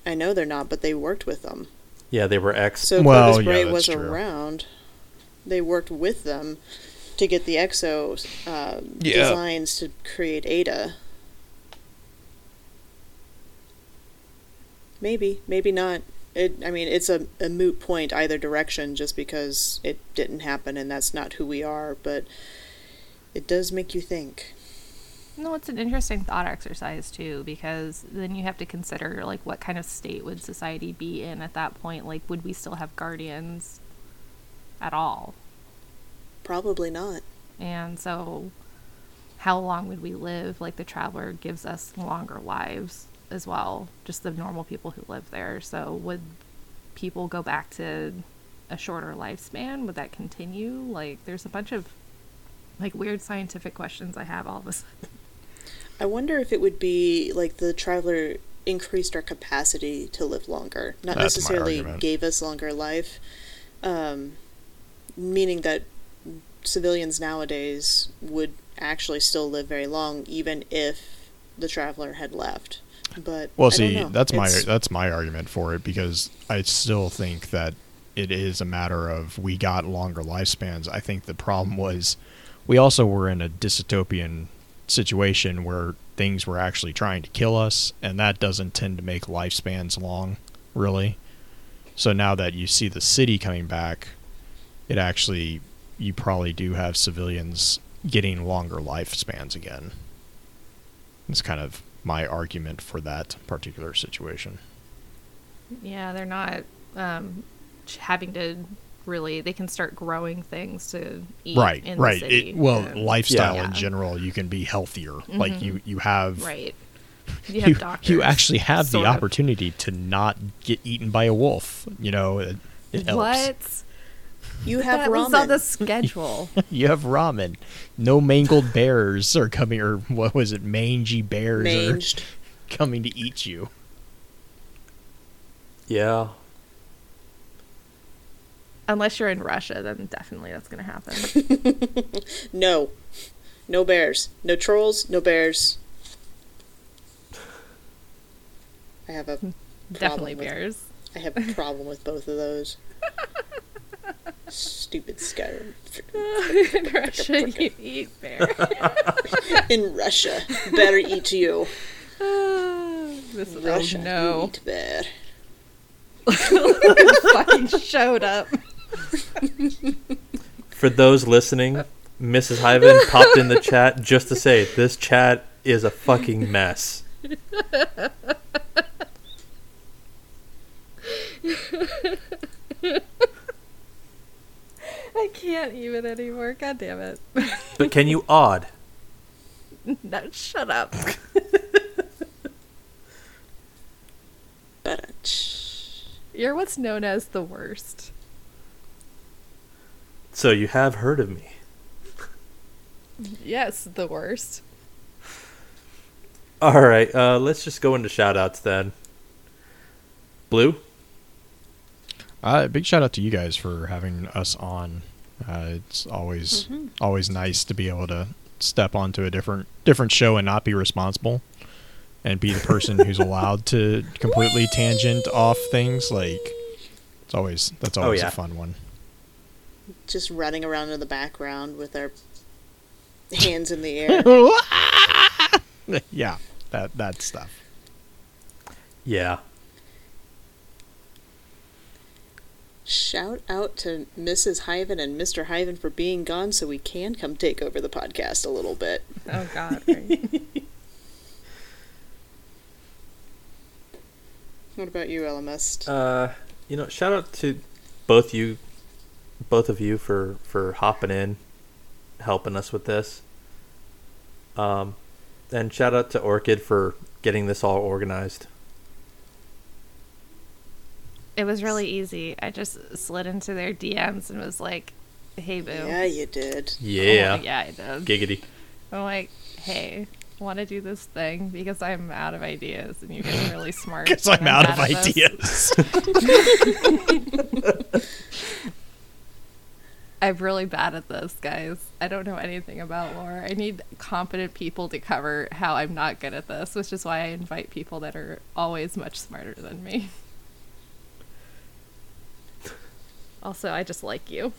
I know they're not, but they worked with them. Yeah, they were ex. So Well, Clovis yeah, Bray that's was true. around. They worked with them to get the Exo uh, Yeah. designs to create Ada. Maybe, maybe not. It. I mean, it's a, a moot point either direction, just because it didn't happen and that's not who we are. But it does make you think. No, it's an interesting thought exercise too, because then you have to consider like what kind of state would society be in at that point? Like, would we still have guardians at all? Probably not. And so, how long would we live? Like, the traveler gives us longer lives as well, just the normal people who live there. So, would people go back to a shorter lifespan? Would that continue? Like, there's a bunch of like weird scientific questions I have all of a sudden. I wonder if it would be like the traveler increased our capacity to live longer, not That's necessarily gave us longer life, um, meaning that civilians nowadays would actually still live very long, even if the traveler had left. But Well, I see, that's my It's- that's my argument for it because I still think that it is a matter of we got longer lifespans. I think the problem was we also were in a dystopian situation where things were actually trying to kill us, and that doesn't tend to make lifespans long, really. So now that you see the city coming back, it actually you probably do have civilians getting longer lifespans again. It's kind of my argument for that particular situation. Yeah, they're not um, having to really. They can start growing things to eat right, in right. the city. It, well, and- lifestyle Yeah. in general, you can be healthier. Like you, you have Right. You have you, doctors. you actually have the of. opportunity to not get eaten by a wolf. You know, it, it helps. What? you have that ramen. was on the schedule. You have ramen. No mangled bears are coming, or what was it? Mangy bears Manged. are coming to eat you. Yeah. Unless you're in Russia, then definitely that's going to happen. No, no bears. No trolls. No bears. I have a definitely problem with- bears. I have a problem with both of those. Stupid Skyrim. in Russia, you eat bear. In Russia, better eat you. this is oh, Russia, oh no. you eat bear. fucking showed up. For those listening, Mrs. Hyven popped in the chat just to say this chat is a fucking mess. I can't even anymore. God damn it. But can you odd? no, shut up. You're what's known as the worst. So you have heard of me. Yes, the worst. All right, uh, let's just go into shout outs then. Blue? Uh, big shout out to you guys for having us on. Uh, it's always always nice to be able to step onto a different different show and not be responsible, and be the person who's allowed to completely tangent off things. Like it's always that's always yeah. a fun one. Just running around in the background with our hands in the air. yeah, that that stuff. Yeah. Shout out to Mrs. Hyven and Mr. Hyven for being gone so we can come take over the podcast a little bit. Oh god. Right. What about you, LMS? Uh, you know, shout out to both you, both of you for for hopping in, helping us with this. Um, and shout out to Orchid for getting this all organized. It was really easy. I just slid into their DMs and was like, "Hey, boo." yeah, you did. Yeah. I'm yeah, I did. Giggity. I'm like, "Hey, want to do this thing because I'm out of ideas and you guys are really smart." Because and I'm out of bad at this." ideas. I'm really bad at this, guys. I don't know anything about lore. I need competent people to cover how I'm not good at this, which is why I invite people that are always much smarter than me. Also, I just like you.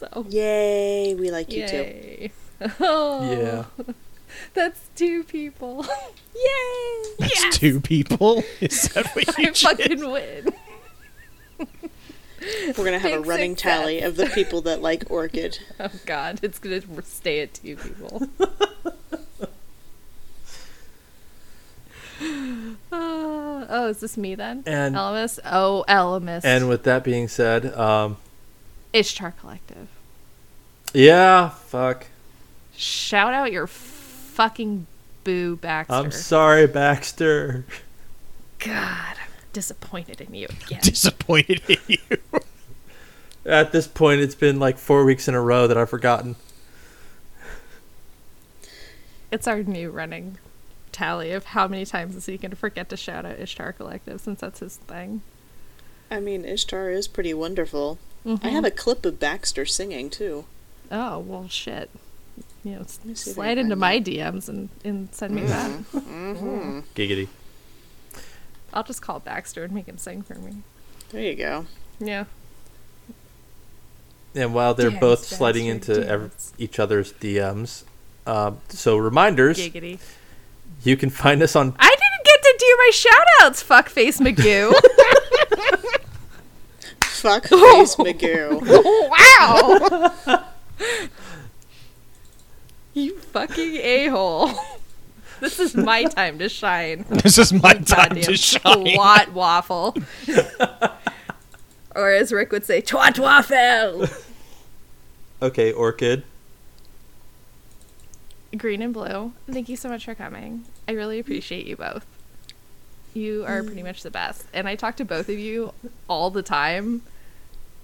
So, Yay, we like you too. Oh, Yeah. That's two people. Yay! That's yes! two people. Is that what you I just- fucking win. We're gonna have a running success. tally of the people that like Orchid. Oh god, it's gonna stay at two people. Uh, oh, is this me then? And- Elmas? Oh, Elmas. And with that being said, um, Ishtar Collective. Yeah, fuck. Shout out your fucking boo, Baxter. I'm sorry, Baxter. God, I'm disappointed in you again. Disappointed in you. At this point, it's been like four weeks in a row that I've forgotten. it's our new running tally of how many times is he going to forget to shout out Ishtar Collective since that's his thing. I mean, Ishtar is pretty wonderful. I Mm-hmm. have a clip of Baxter singing too. Oh well, shit. You know, s- me see if I slide into my DMs and, and send me that. Mm-hmm. Giggity. I'll just call Baxter and make him sing for me. There you go. Yeah. And while they're Dance, both Baxter, sliding into ev- each other's DMs, um, so reminders, Giggity. you can find us on I didn't get to do my shout outs, fuckface Magoo. Fuck face Magoo. wow! you fucking a hole. This is my time to shine. This is my time to shine. Twat waffle. or as Rick would say, twat waffle. Okay Orchid. Green and blue. Thank you so much for coming. I really appreciate you both. You are pretty much the best. And I talk to both of you all the time.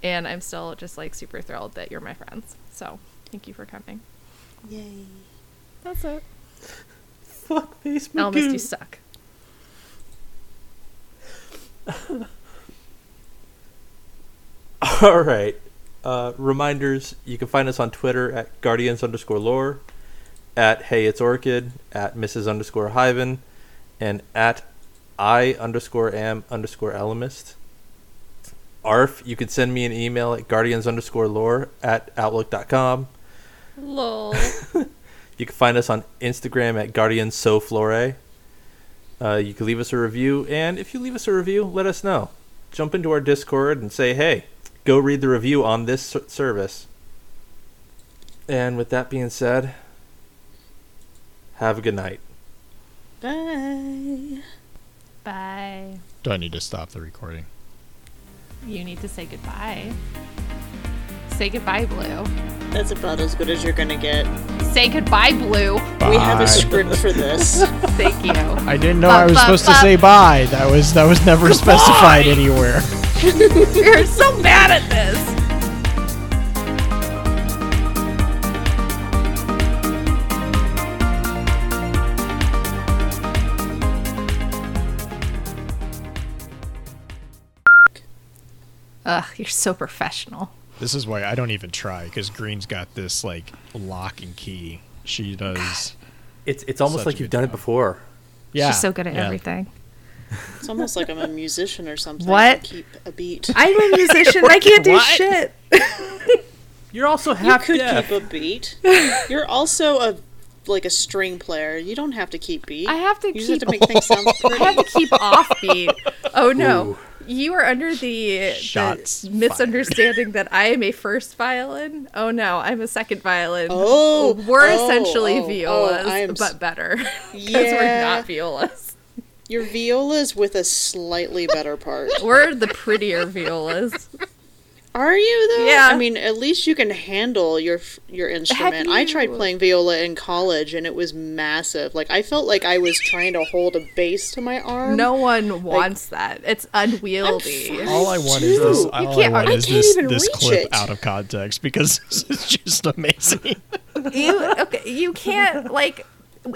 And I'm still just like super thrilled that you're my friends. So thank you for coming. Yay. That's it. Fuck face Elmas, you suck. All right. Uh, reminders: you can find us on Twitter at guardians underscore lore, at hey it's orchid, at Mrs underscore hyven, and at I underscore am underscore elemist. Arf, you can send me an email at guardians underscore lore at outlook.com. Lol. You can find us on Instagram at guardians so flore. Uh, you can leave us a review, and if you leave us a review, let us know. Jump into our Discord and say, "Hey, go read the review on this ser- service." And with that being said, have a good night. Bye. Bye. Do I need to stop the recording? You need to say goodbye. Say goodbye, Blue. That's about as good as you're gonna get. Say goodbye, Blue. We have a script for this. Thank you. I didn't know I was Ba, ba, supposed to say bye. That was that was never specified anywhere. You're so mad at this. Ugh, you're so professional. This is why I don't even try because Green's got this like lock and key. She does. It's it's almost like you've good done it before. Yeah, She's so good at yeah. everything. It's almost like I'm a musician or something. What? To keep a beat. I'm a musician. I can't do shit. You're also you half could deaf. keep a beat. You're also a like a string player. You don't have to keep beat. I have to You just have keep. to make things sound I have to keep offbeat. Oh no. Ooh. You are under the, the misunderstanding that I am a first violin. Oh no, I'm a second violin. Oh, we're oh, essentially oh, oh, violas, s- but better because Yeah. we're not violas. Your violas with a slightly better part. We're the prettier violas. Are you though? Yeah. I mean, at least you can handle your your instrument. I tried playing viola in college, and it was massive. Like I felt like I was trying to hold a bass to my arm. No one wants that. It's unwieldy. fine. All I want is this. All I can't- want I is can't this even this reach clip it. out of context because this is just amazing. you okay, you can't like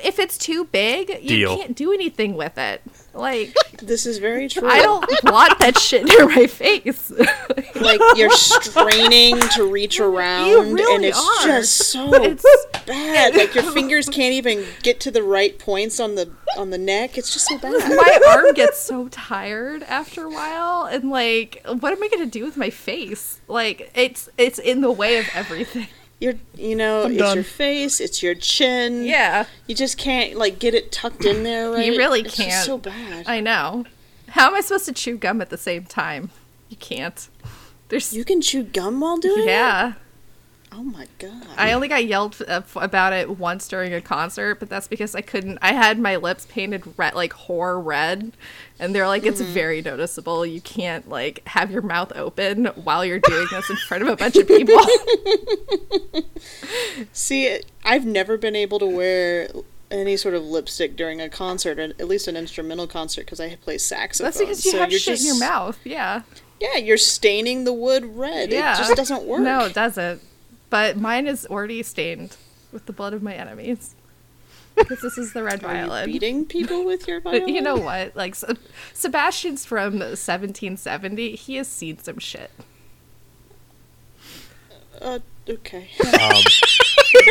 if it's too big, you Deal. can't do anything with it. Like This is very true. I don't want that shit near my face. like you're straining to reach around, and really it's are. just so It's- bad. Like your fingers can't even get to the right points on the on the neck. It's just so bad. my arm gets so tired after a while and like what am I gonna do with my face? Like it's it's in the way of everything. You're, you know, I'm it's done. your face, it's your chin. Yeah. You just can't like get it tucked in there right. You really It's can't. Just so bad. I know. How am I supposed to chew gum at the same time? You can't. There's you can chew gum while doing it. yeah. Oh my god. I only got yelled uh, about it once during a concert, but that's because I couldn't. I had my lips painted red, like horror red, and they're like, it's very noticeable. You can't like have your mouth open while you're doing this in front of a bunch of people. See, I've never been able to wear any sort of lipstick during a concert, or at least an instrumental concert, because I play saxophone. That's because you so have shit in your mouth. Yeah. Yeah, you're staining the wood red. Yeah. It just doesn't work. No, it doesn't. But mine is already stained with the blood of my enemies. Because this is the red Are you violin. beating people with your But violin? you know what? Like Se- Sebastian's from 1770. He has seen some shit. Uh, okay.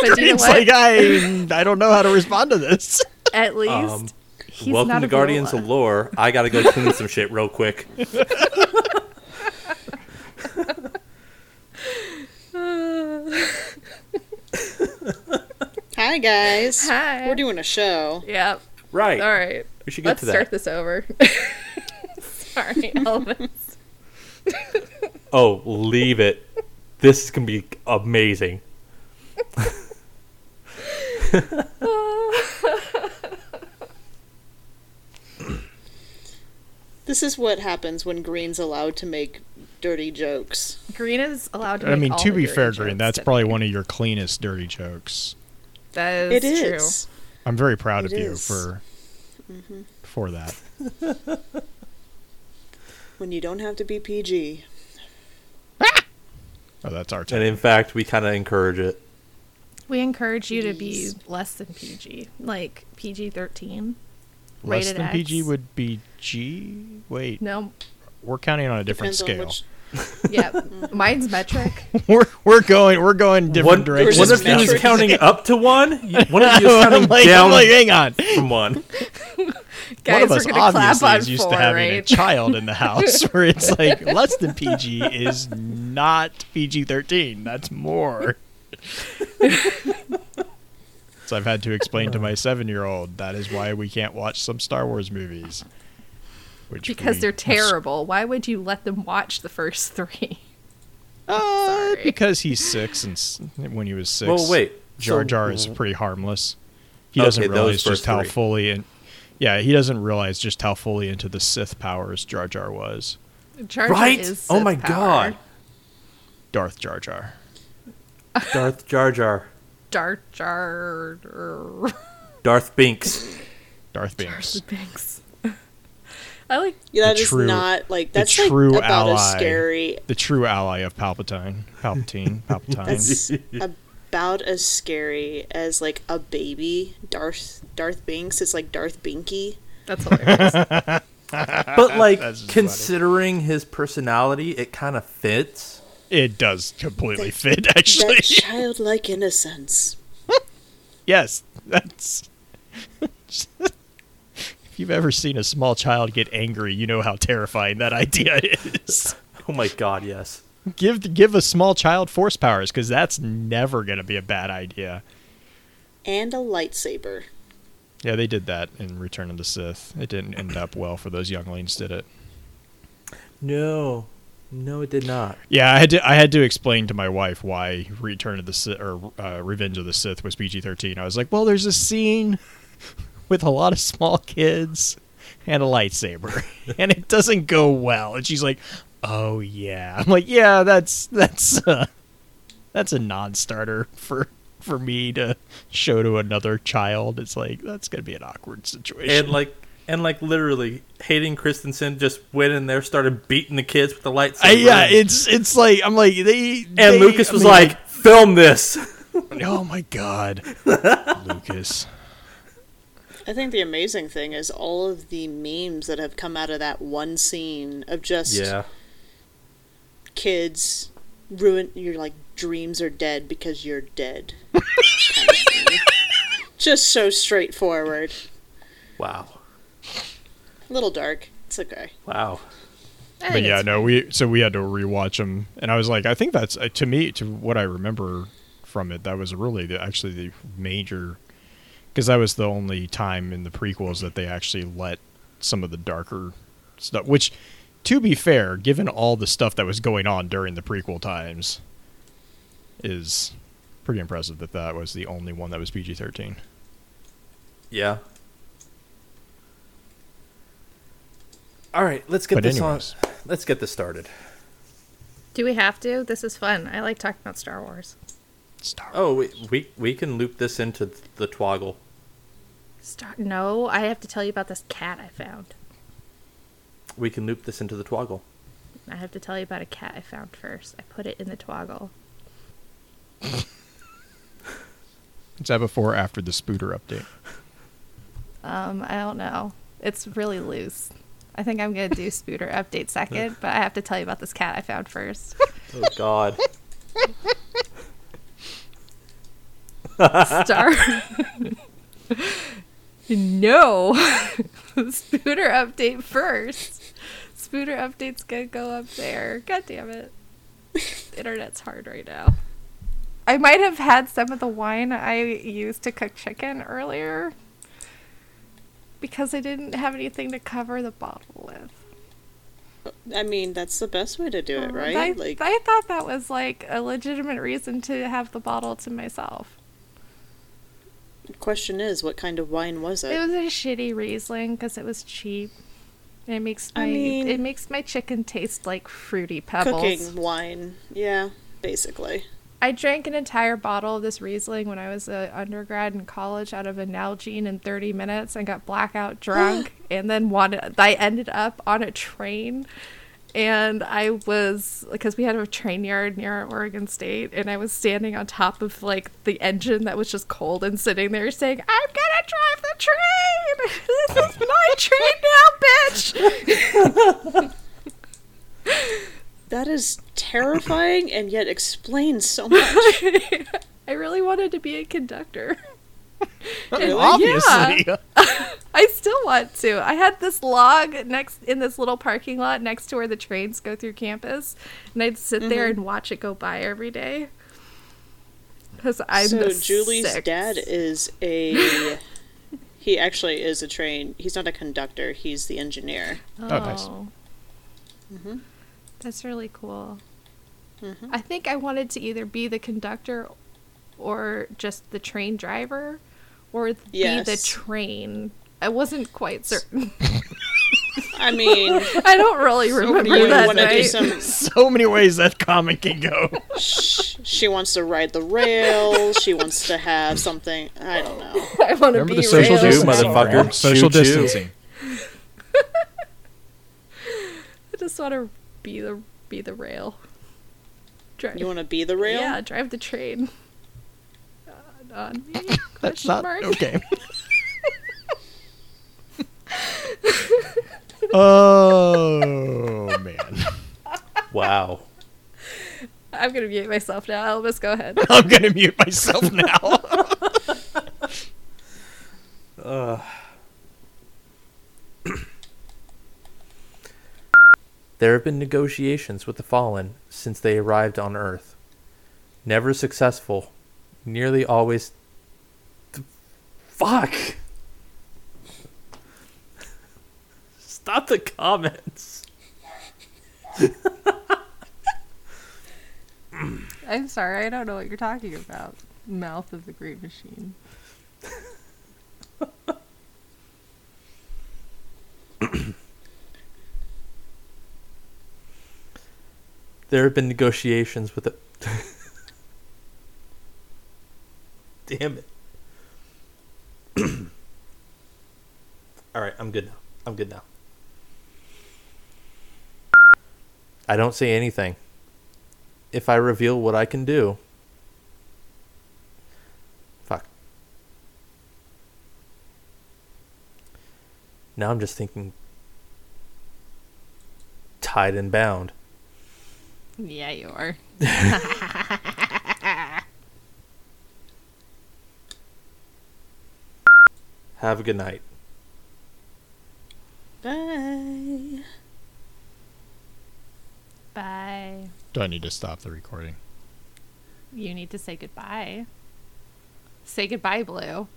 But you know It's what? like I I don't know how to respond to this. At least Um, he's Welcome not to a Guardians viola. of Lore. I gotta go clean some shit real quick. Hi guys. Hi. We're doing a show. Yep. Right. All right. We should get Let's to that. start this over. Sorry, Elvis. Oh, leave it. This is gonna be amazing. This is what happens when Green's allowed to make dirty jokes. Green is allowed to. I make mean, all to the be fair, Green, that's today. probably one of your cleanest dirty jokes. That It is true. is. I'm very proud It of you is. for mm-hmm. for that. When you don't have to be PG. Oh, that's our And in fact, we kind of encourage it. We encourage you to be less than PG, like PG thirteen. Less rated than PG would be G. Wait, No, we're counting on a different Depends scale. which. yeah, mine's metric. we're we're going we're going different One, directions. one Versus of you is counting up to one. you- One of you is I'm counting like, down I'm like, hang on. from one. Guys, One of we're us clap obviously on is used four, to having a child in the house where it's like less than PG is not PG thirteen. That's more. so I've had to explain to my seven year old that is why we can't watch some Star Wars movies. Which because they're terrible. Why would you let them watch the first three? Uh, because he's six and when he was six. Well, wait. Jar So- Jar is pretty harmless. He Okay, doesn't realize first just how three. fully and yeah, he doesn't realize just how fully into the Sith powers Jar Jar was. Jar Jar Right? is Oh my power. god. Darth Jar Jar. Darth Jar Jar. Jar Jar Darth Binks. Darth Binks. Darth Binks. I like Yeah, that The is not like the that's true like about ally. as scary The true ally of Palpatine. Palpatine. Palpatine. That's about as scary as like a baby Darth Darth Binks. It's like Darth Binky. that's hilarious. But like, That's just considering his personality, it kind of fits. it does completely fit, actually. That childlike innocence. yes, that's. If you've ever seen a small child get angry, you know how terrifying that idea is. Oh my god, yes. give give a small child force powers because that's never going to be a bad idea. And a lightsaber. Yeah, they did that in Return of the Sith. It didn't end up well for those younglings, did it? No. No, it did not. Yeah, I had to I had to explain to my wife why Return of the Sith or uh, Revenge of the Sith was PG thirteen. I was like, well, there's a scene with a lot of small kids and a lightsaber, and it doesn't go well. And she's like, oh yeah. I'm like, yeah, that's that's uh, that's a non-starter for for me to show to another child. It's like that's gonna be an awkward situation. And like, and like, literally, Hayden Christensen just went in there, started beating the kids with the lightsaber. I, yeah, it's it's like I'm like they and they- Lucas I was mean, like, "Film this." oh my god, Lucas. I think the amazing thing is all of the memes that have come out of that one scene of just Yeah. kids ruin your like dreams are dead because you're dead. kind of. Just so straightforward. Wow. A little dark. It's okay. Wow. I But yeah, no, we so we had to rewatch them, and I was like, I think that's uh, to me to what I remember from it. That was really the, actually the major because that was the only time in the prequels that they actually let some of the darker stuff. Which, to be fair, given all the stuff that was going on during the prequel times, is pretty impressive that that was the only one that was PG thirteen. Yeah. All right, let's get But this anyways. on. Let's get this started. Do we have to? This is fun. I like talking about Star Wars. Star. Oh, we, we we can loop this into the twoggle. Start. No, I have to tell you about this cat I found. We can loop this into the twoggle. I have to tell you about a cat I found first. I put it in the twoggle. Is that before or after the Spooter update? Um, I don't know. It's really loose. I think I'm gonna do Spooter update second, but I have to tell you about this cat I found first. Oh God. Star. No. Spooter update first. Spooter update's gonna go up there. God damn it. Internet's hard right now. I might have had some of the wine I used to cook chicken earlier because I didn't have anything to cover the bottle with. I mean, that's the best way to do it, um, right? I, like, I thought that was like a legitimate reason to have the bottle to myself. Question is, what kind of wine was it? It was a shitty Riesling because it was cheap. It makes my I mean- it makes my chicken taste like fruity pebbles. Cooking wine. Yeah, basically. I drank an entire bottle of this Riesling when I was an undergrad in college out of a Nalgene in 30 minutes and got blackout drunk and then wanted I ended up on a train and I was because we had a train yard near Oregon State and I was standing on top of like the engine that was just cold and sitting there saying I'm gonna drive the train! This is my train now bitch! That is terrifying and yet explains so much. I really wanted to be a conductor Obviously. I still want to. I had this log next in this little parking lot next to where the trains go through campus, and I'd sit there Mm-hmm. and watch it go by every day. Because I'm so Julie's six. dad is a. he actually is a train. He's not a conductor. He's the engineer. Oh, nice. Mm-hmm. That's really cool. Mhm. I think I wanted to either be the conductor, or just the train driver, or be the train. I wasn't quite certain. I mean, I don't really remember that want night. some. so many ways that comic can go. sh- She wants to ride the rail. She wants to have something. I don't know. I want to Remember be the social rail. Choo, distancing? motherfucker. Social Choo-choo. distancing. I just want to be the be the rail. Drive. You want to be the rail? Yeah, drive the train. Uh, on me? That's not mark? okay. oh man. Wow. I'm gonna mute myself now. Elvis, go ahead. I'm gonna mute myself now. There have been negotiations with the fallen since they arrived on Earth. Never successful. Nearly always. Th- Fuck! Stop the comments. I'm sorry, I don't know what you're talking about. Mouth of the Great Machine. There have been negotiations with the. Damn it. Alright, I'm good now. I'm good now. I don't say anything. If I reveal what I can do. Fuck. Now I'm just thinking. Tied and bound. Yeah, you are. Have a good night. Bye. Bye. Do I need to stop the recording? You need to say goodbye. Say goodbye, Blue.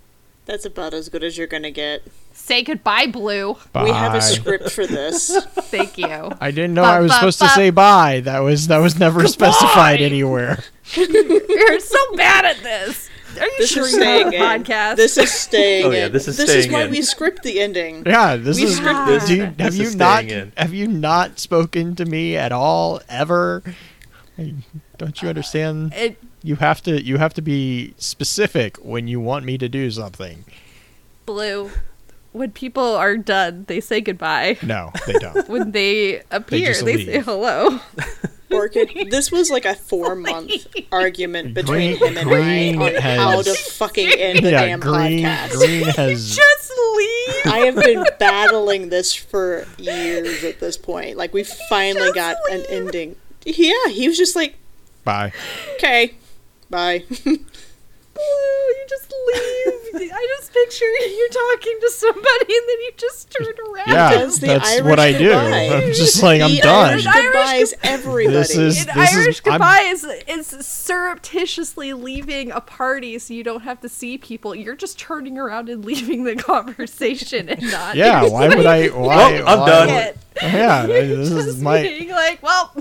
That's about as good as you're gonna get. Say goodbye, Blue. Bye. We have a script for this. Thank you. I didn't know Ba- I was ba- supposed to say bye. That was that was never specified anywhere. You're so bad at this. Are you This sure is you have staying a in. podcast? This is staying Oh, yeah, this is This is why in. we script the ending. Yeah, this We is. script this. Do you, have This you not in. have you not spoken to me at all ever? Don't you understand? Uh, it You have to you have to be specific when you want me to do something. Blue. When people are done, they say goodbye. No, they don't. When they appear, just they, say hello. Orchid. This was like a four month argument between Green- him and Green I on how to fucking end the yeah, damn green podcast. green has Just leave. I have been battling this for years at this point. Like we finally Just got an ending. Yeah, he was just like, bye. okay, bye. Blue, you just leave. I just picture you talking to somebody and then you just turn around. Yeah, does the that's Irish what I do. goodbye. I'm just like I'm He done. Irish Irish goodbyes everybody. This is- An this Irish I'm- goodbye is, is surreptitiously leaving a party so you don't have to see people. You're just turning around and leaving the conversation and not. Yeah, why would I? Why? Well, I'm why done. would- It. yeah, this Just is my. being like, well,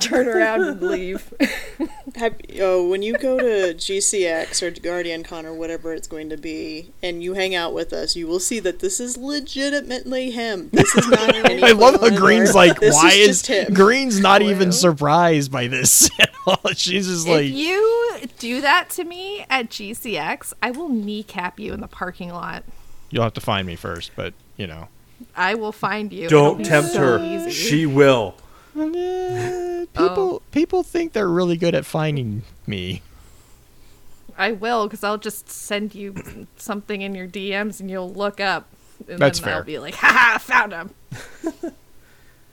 turn around and leave. Have, oh, when you go to GCX or Guardian Con or whatever it's going to be, and you hang out with us, you will see that this is legitimately him. This is not any I love how Green's or- like, this why is, is, him. Green's not even surprised by this at all? She's just like, if you do that to me at GCX, I will kneecap you in the parking lot. you'll have to find me first, but you know. I will find you. Don't tempt so her. easy. She will. Eh, people, people think they're really good at finding me. I will, because I'll just send you something in your DMs and you'll look up. And That's then I'll fair. be like, ha ha, found him.